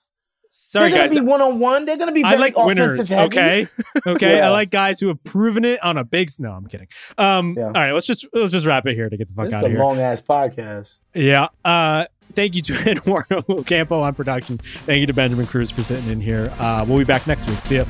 Sorry, They're gonna be one on one. They're gonna be I very like offensive winners. heavy. Okay, okay. Yeah. I like guys who have proven it on a big. No, I'm kidding. Um, Yeah. all right, let's just let's just wrap it here to get the fuck This out of here. This is a long ass podcast. Yeah. Uh, thank you to Eduardo Ocampo on production. Thank you to Benjamin Cruz for sitting in here. Uh, we'll be back next week. See ya.